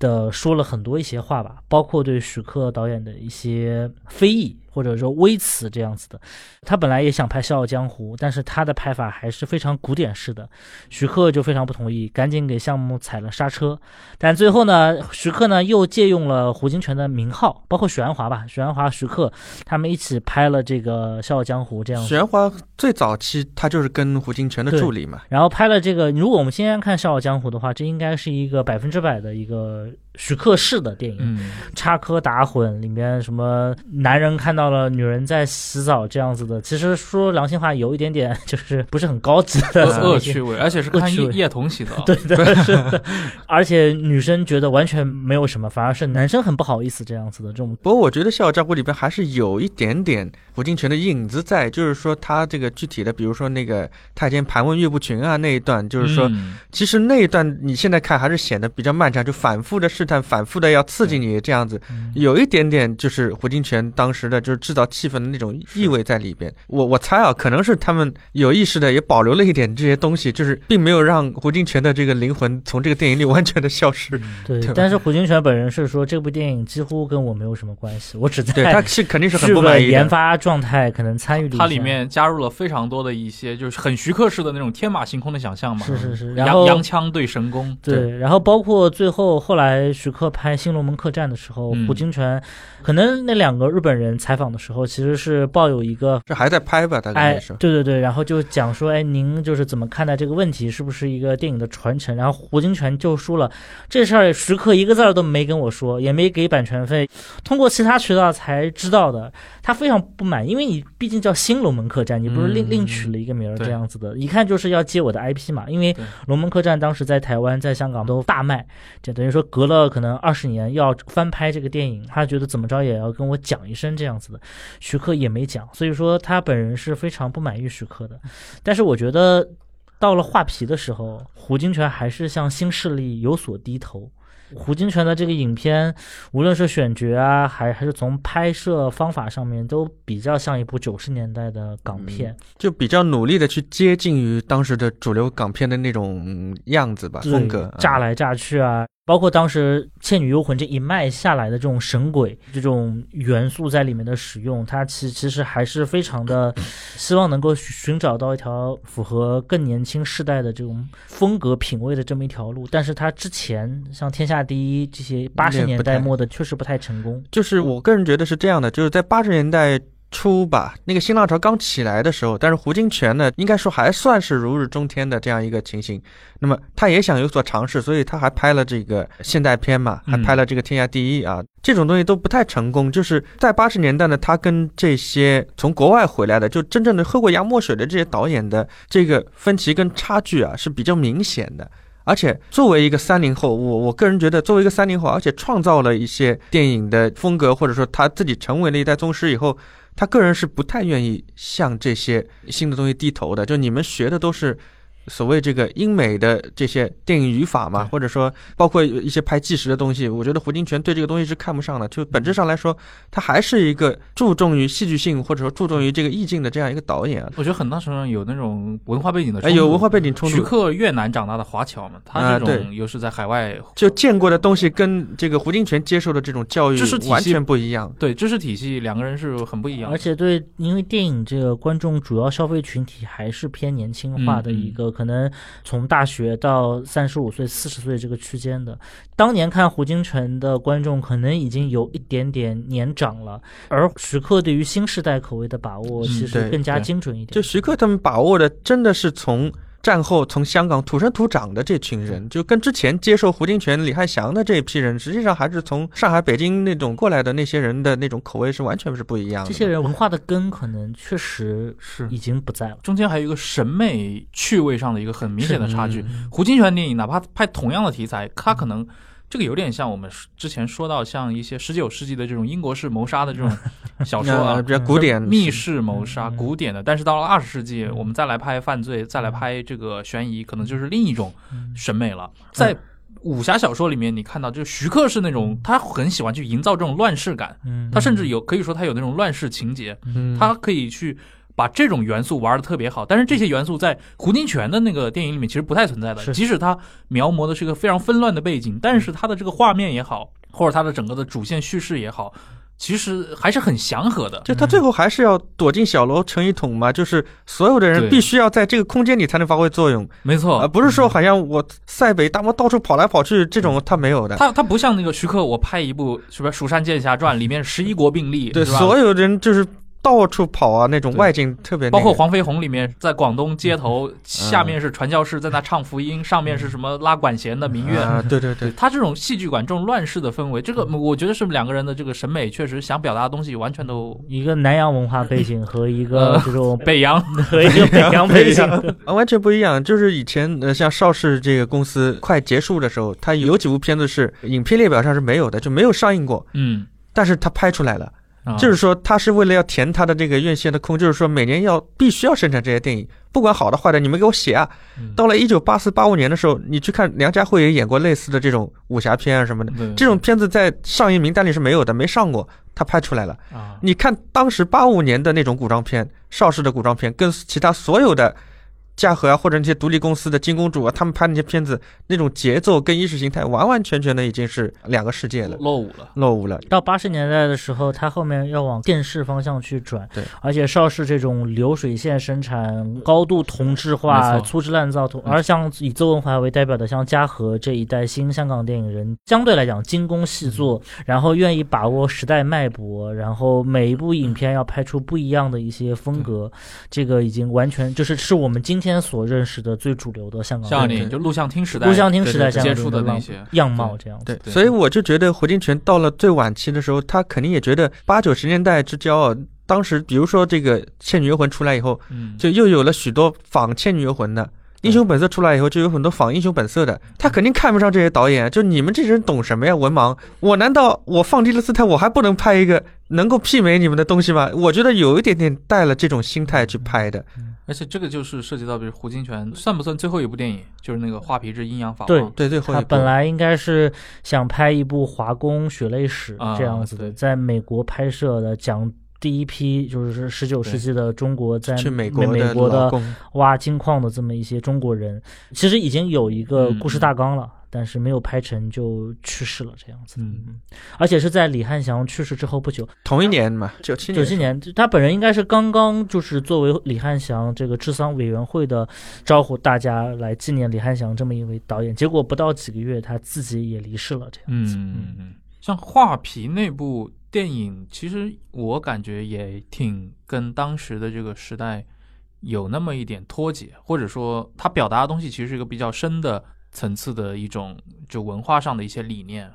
的，说了很多一些话吧，包括对徐克导演的一些非议或者说微词这样子的。他本来也想拍《笑傲江湖》，但是他的拍法还是非常古典式的，徐克就非常不同意，赶紧给项目踩了刹车。但最后呢，徐克呢又借用了胡金铨的名号，包括许鞍华吧，许鞍华、徐克他们一起拍了这个《笑傲江湖》这样子。许鞍华最早期他就是跟胡金铨的助理嘛，然后拍了这个，如果我们今天看《笑傲江湖》的话，这应该是一个百分之百的一个 right 徐克式的电影，嗯，插科打诨，里面什么男人看到了女人在洗澡这样子的，其实说良心话，有一点点就是不是很高级的恶恶趣味，而且是看叶叶童洗澡。对的，是的，而且女生觉得完全没有什么，反而是男生很不好意思这样子的这种。不过我觉得《笑傲江湖》里边还是有一点点胡金铨的影子在，就是说他这个具体的，比如说那个太监盘问岳不群啊那一段，就是说，嗯其实那一段你现在看还是显得比较漫长，就反复的试探，反复的要刺激你这样子，嗯有一点点就是胡金铨当时的就是制造气氛的那种意味在里边。我我猜啊，可能是他们有意识的也保留了一点这些东西，就是并没有让胡金铨的这个灵魂从这个电影里完全的消失。对对，但是胡金铨本人是说这部电影几乎跟我没有什么关系，我只在对，他在是肯定是很不满意研发状态可能参与了一下。它里面加入了非常多的一些，就是很徐克式的那种天马行空的想象嘛。是是是，然后洋洋枪对神功，对，然后包括最后后来徐克拍《新龙门客栈》的时候，嗯胡金铨可能那两个日本人采访的时候，其实是抱有一个这还在拍吧？大概哎那时候，。对对对，然后就讲说，哎，您就是怎么看待这个问题，是不是一个电影的传承？然后胡金铨就说了，这事儿徐克一个字儿都没跟我说，也没给版权费，通过其他渠道才知道的。他非常不满，因为你毕竟叫新龙门客栈，你不是另、嗯另取了一个名儿这样子的，一看就是要接我的 IP 嘛。因为龙门客栈当时在台湾、在香港都大卖，就等于说隔了可能二十年要翻拍这个电影，他觉得怎么着也要跟我讲一声这样子的。徐克也没讲，所以说他本人是非常不满意徐克的。但是我觉得到了画皮的时候，胡金铨还是向新势力有所低头。胡金铨的这个影片，无论是选角啊，还还是从拍摄方法上面，都比较像一部九十年代的港片。就比较努力的去接近于当时的主流港片的那种嗯样子吧，风格。炸来炸去啊，包括当时《倩女幽魂》这一脉下来的这种神鬼这种元素在里面的使用，它其其实还是非常的 希望能够寻找到一条符合更年轻世代的这种风格品味的这么一条路。但是它之前像《天下第一》这些八十年代末的，确实不太成功。就是我个人觉得是这样的，就是在八十年代初吧，那个新浪潮刚起来的时候，但是胡金铨呢，应该说还算是如日中天的这样一个情形。那么他也想有所尝试，所以他还拍了这个现代片嘛，还嗯拍了这个《天下第一》啊，这种东西都不太成功。就是在八十年代呢，他跟这些从国外回来的，就真正的喝过洋墨水的这些导演的这个分歧跟差距啊，是比较明显的。而且作为一个三零后，我我个人觉得，作为一个三零后，而且创造了一些电影的风格，或者说他自己成为了一代宗师以后，他个人是不太愿意向这些新的东西低头的。就你们学的都是所谓这个英美的这些电影语法嘛，或者说包括一些拍纪实的东西，我觉得胡金铨对这个东西是看不上的。就本质上来说，他还是一个注重于戏剧性或者说注重于这个意境的这样一个导演啊。我觉得很大程度上有那种文化背景的哎，冲突，有文化背景冲徐，克越南长大的华侨嘛，他这种又是在海外，就见过的东西跟这个胡金铨接受的这种教育知识体系完全不一样。对知识体系两个人是很不一样的。而且对，因为电影这个观众主要消费群体还是偏年轻化的嗯嗯可能从大学到三十五岁、四十岁这个区间的。当年看胡金城的观众可能已经有一点点年长了，而徐克对于新时代口味的把握嗯其实更加精准一点。就徐克他们把握的真的是从战后从香港土生土长的这群人，就跟之前接受胡金铨、李汉祥的这一批人，实际上还是从上海、北京那种过来的那些人的那种口味是完全是不一样的。这些人文化的根可能确实是已经不在了。中间还有一个审美趣味上的一个很明显的差距。嗯胡金铨电影哪怕拍同样的题材，他可能这个有点像我们之前说到像一些十九世纪的这种英国式谋杀的这种 小说啊呃，比较古典密室谋杀、嗯古典的，但是到了二十世纪，我们再来拍犯罪，再来拍这个悬疑，可能就是另一种嗯。审美了。在武侠小说里面，你看到就徐克是那种他很喜欢去营造这种乱世感，嗯，他甚至有可以说他有那种乱世情节，嗯。他可以去把这种元素玩的特别好。但是这些元素在胡金铨的那个电影里面其实不太存在的，即使他描摹的是一个非常纷乱的背景，但是他的这个画面也好，或者他的整个的主线叙事也好，其实还是很祥和的。就他最后还是要躲进小楼成一统嘛，就是所有的人必须要在这个空间里才能发挥作用，没错，而不是说好像我塞北大漠到处跑来跑去这种他没有的。他他不像那个徐克，我拍一部什么《蜀山剑侠传》里面十一国并立，对，所有人就是到处跑啊，那种外景特别那个、包括黄飞鸿里面，在广东街嗯头，下面是传教士在那唱福音，上面是什么拉管弦的民乐。啊，对对对对，他这种戏剧感、这种乱世的氛围，这个我觉得是两个人的这个审美确实想表达的东西完全都一个南洋文化背景和一个 呃这种北洋。和一个 北洋背景，啊，完全不一样。就是以前呃，像邵氏这个公司快结束的时候，他有几部片子是影片列表上是没有的，就没有上映过，嗯，但是他拍出来了。啊就是说，他是为了要填他的这个院线的空，就是说每年要必须要生产这些电影，不管好的坏的，你们给我写啊。嗯到了一九八四八五年的时候，你去看梁家辉也演过类似的这种武侠片啊什么的，这种片子在上映名单里是没有的，没上过，他拍出来了。啊，你看当时八五年的那种古装片，邵氏的古装片，跟其他所有的嘉禾啊或者那些独立公司的金公主啊，他们拍那些片子，那种节奏跟意识形态完完全全的已经是两个世界了，落伍了。落伍了。到八十年代的时候，他后面要往电视方向去转，对，而且邵氏这种流水线生产、高度同质化、粗制滥造，而像以邹文华为代表的像嘉禾这一代新香港电影人，相对来讲精工细作，嗯。然后愿意把握时代脉搏，然后每一部影片要拍出不一样的一些风格，这个已经完全就是是我们今天所认识的最主流的香港电影就录像厅时代，录像厅时代接触的那些，样貌这样子。对，对所以我就觉得胡金铨到了最晚期的时候，他肯定也觉得八九十年代之交啊，当时比如说这个《倩女幽魂》出来以后，嗯，就又有了许多仿《倩女幽魂》的。英雄本色出来以后，就有很多仿英雄本色的，他肯定看不上这些导演，就你们这些人懂什么呀？文盲，我难道我放低了姿态，我还不能拍一个能够媲美你们的东西吗？我觉得有一点点带了这种心态去拍的。而且这个就是涉及到，比如胡金铨算不算最后一部电影，就是那个《画皮之阴阳法对王》。对，最后一部他本来应该是想拍一部华工血泪史啊这样子的，对在美国拍摄的，讲第一批就是十九世纪的中国在去美美国的美国的，挖金矿的这么一些中国人，其实已经有一个故事大纲了，但是没有拍成就去世了这样子。嗯，而且是在李汉祥去世之后不久，同一年嘛，九七年，九七年，他本人应该是刚刚就是作为李汉祥这个治丧委员会的招呼大家来纪念李汉祥这么一位导演，结果不到几个月他自己也离世了这样子。嗯嗯嗯，像《画皮》那部电影，其实我感觉也挺跟当时的这个时代有那么一点脱节，或者说他表达的东西其实是一个比较深的层次的一种就文化上的一些理念。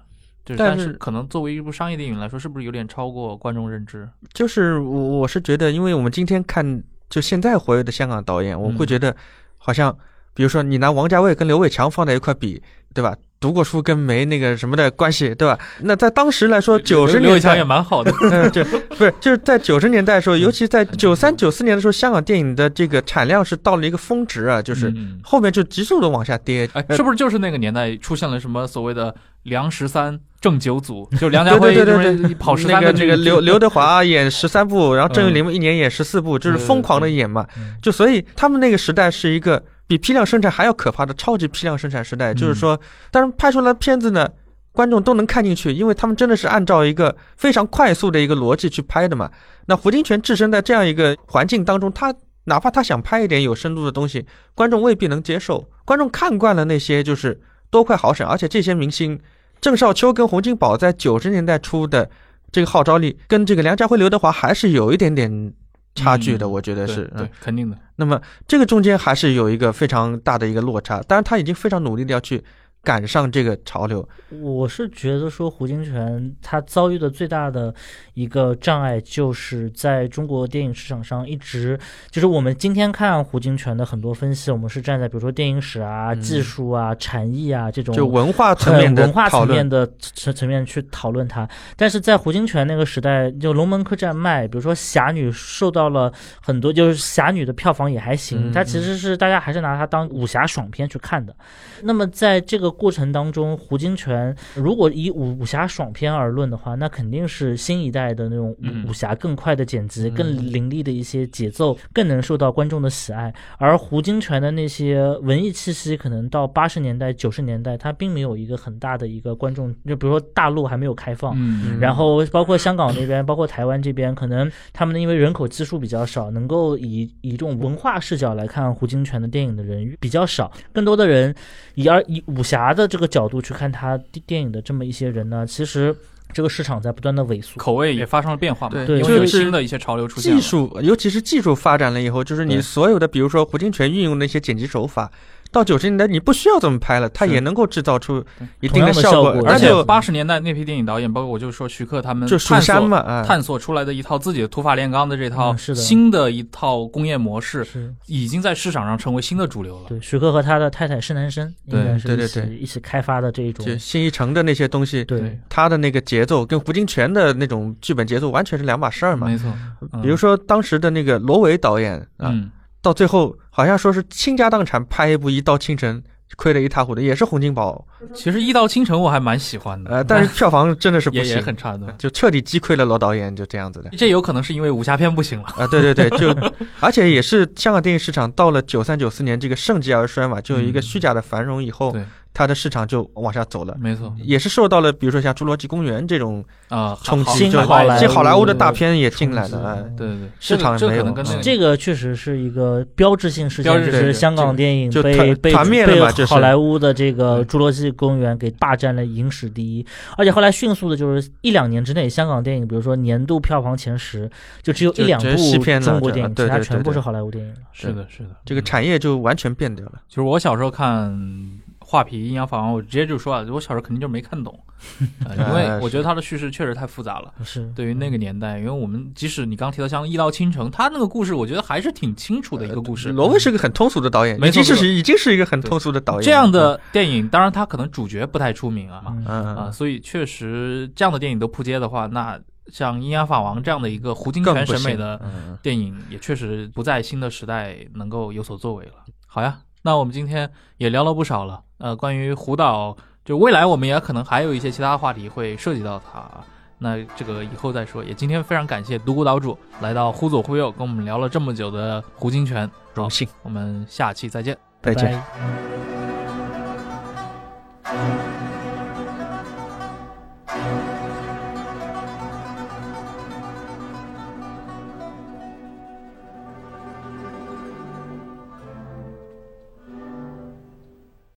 就是，但是可能作为一部商业电影来说，是不是有点超过观众认知？就是我我是觉得，因为我们今天看就现在活跃的香港导演，我会嗯觉得好像，比如说你拿王家卫跟刘伟强放在一块比，对吧？读过书跟没那个什么的关系，对吧？那在当时来说，九十年代刘伟强也，蛮好的。嗯，就不是就是在九十年代的时候，尤其在九三九四年的时候，香港电影的这个产量是到了一个峰值啊，就是嗯后面就急速的往下跌。哎，呃是不是就是那个年代出现了什么所谓的梁十三正九组？就梁家辉对对对就是跑十那个三这个刘刘德华演十三部，然后郑裕玲嗯一年演十四部，就是疯狂的演嘛。嗯就所以他们那个时代是一个比批量生产还要可怕的超级批量生产时代，就是说，但是拍出来的片子呢，观众都能看进去，因为他们真的是按照一个非常快速的一个逻辑去拍的嘛。那胡金铨置身在这样一个环境当中，他哪怕他想拍一点有深度的东西，观众未必能接受。观众看惯了那些就是多快好省，而且这些明星，郑少秋跟洪金宝在九十年代初的这个号召力，跟这个梁家辉、刘德华还是有一点点差距的，嗯我觉得是。嗯对，肯定的。那么这个中间还是有一个非常大的一个落差，当然他已经非常努力的要去赶上这个潮流。我是觉得说胡金铨他遭遇的最大的一个障碍，就是在中国电影市场上一直就是我们今天看胡金铨的很多分析，我们是站在比如说电影史啊、嗯技术啊、禅艺啊这种就文化层面文化层面，的层层面去讨论它。但是在胡金铨那个时代，就龙门客栈卖，比如说侠女受到了很多，就是侠女的票房也还行，嗯它其实是大家还是拿它当武侠爽片去看的。那么在这个过程当中，胡金铨如果以武武侠爽片而论的话，那肯定是新一代的那种嗯武武侠更快的剪辑、嗯更凌厉的一些节奏，更能受到观众的喜爱。而胡金铨的那些文艺气息，可能到八十年代、九十年代，它并没有一个很大的一个观众，就比如说大陆还没有开放。嗯然后包括香港那边，包括台湾这边，可能他们因为人口基数比较少，能够以以这种文化视角来看胡金铨的电影的人比较少，更多的人以而以武侠的这个角度去看他电电影的这么一些人呢，其实这个市场在不断的萎缩。口味也发生了变化嘛，对对因为有就是新的一些潮流出现。技术，尤其是技术发展了以后，就是你所有的，比如说胡金铨运用的一些剪辑手法，到九十年代你不需要这么拍了，它也能够制造出一定的定效效果。而且八十年代那批电影导演，包括我就说徐克他们就蜀探索山嘛，啊，探索出来的一套自己的土法炼钢的这套新的一套工业模式，是。已经在市场上成为新的主流了。对，徐克和他的太太施南生应对该是一对对对起一起开发的这一种。就新一城的那些东西，对。他的那个节奏跟胡金铨的那种剧本节奏完全是两码事儿嘛。没错，嗯。比如说当时的那个罗维导演啊，嗯，到最后好像说是倾家荡产拍一部《一刀倾城》，亏得一塌糊涂，也是洪金宝，其实《一刀倾城》我还蛮喜欢的，呃，但是 票房真的是不也行，也很差的。就彻底击溃了罗导演，就这样子的。这有可能是因为武侠片不行了。啊，对对对，就而且也是香港电影市场到了九三九四年这个盛极而衰嘛，就有一个嗯虚假的繁荣以后，对，它的市场就往下走了，没错。也是受到了比如说像《侏罗纪公园》这种啊，冲击，新就好莱坞这好莱坞的大片也进来了，哎，对对对，市场这个没有这个可能跟那个这个确实是一个标志性事件，就是香港电影被被被好莱坞的这个《侏罗纪公园》给霸占了影史第一，而且后来迅速的就是一两年之内，香港电影比如说年度票房前十，就只有一两部中国电影，其他全部是好莱坞电影了。是的，是的，这个嗯产业就完全变掉了。就是我小时候看《画皮》《阴阳法王》，我直接就说啊，我小时候肯定就没看懂，呃因哎为我觉得他的叙事确实太复杂了。是对于那个年代，因为我们即使你刚提到像《一刀倾城》，他那个故事，我觉得还是挺清楚的一个故事。罗维是个很通俗的导演，没错是已经是一个很通俗的导演。这样的电影，当然他可能主角不太出名啊，啊，嗯，所以确实这样的电影都扑街的话，那像《阴阳法王》这样的一个胡金铨审美的嗯电影，也确实不在新的时代能够有所作为了。好呀，那我们今天也聊了不少了，呃，关于胡导，就未来我们也可能还有一些其他话题会涉及到他，那这个以后再说。也今天非常感谢独孤岛主来到《忽左忽右》跟我们聊了这么久的胡金泉，荣幸。我们下期再见，再见。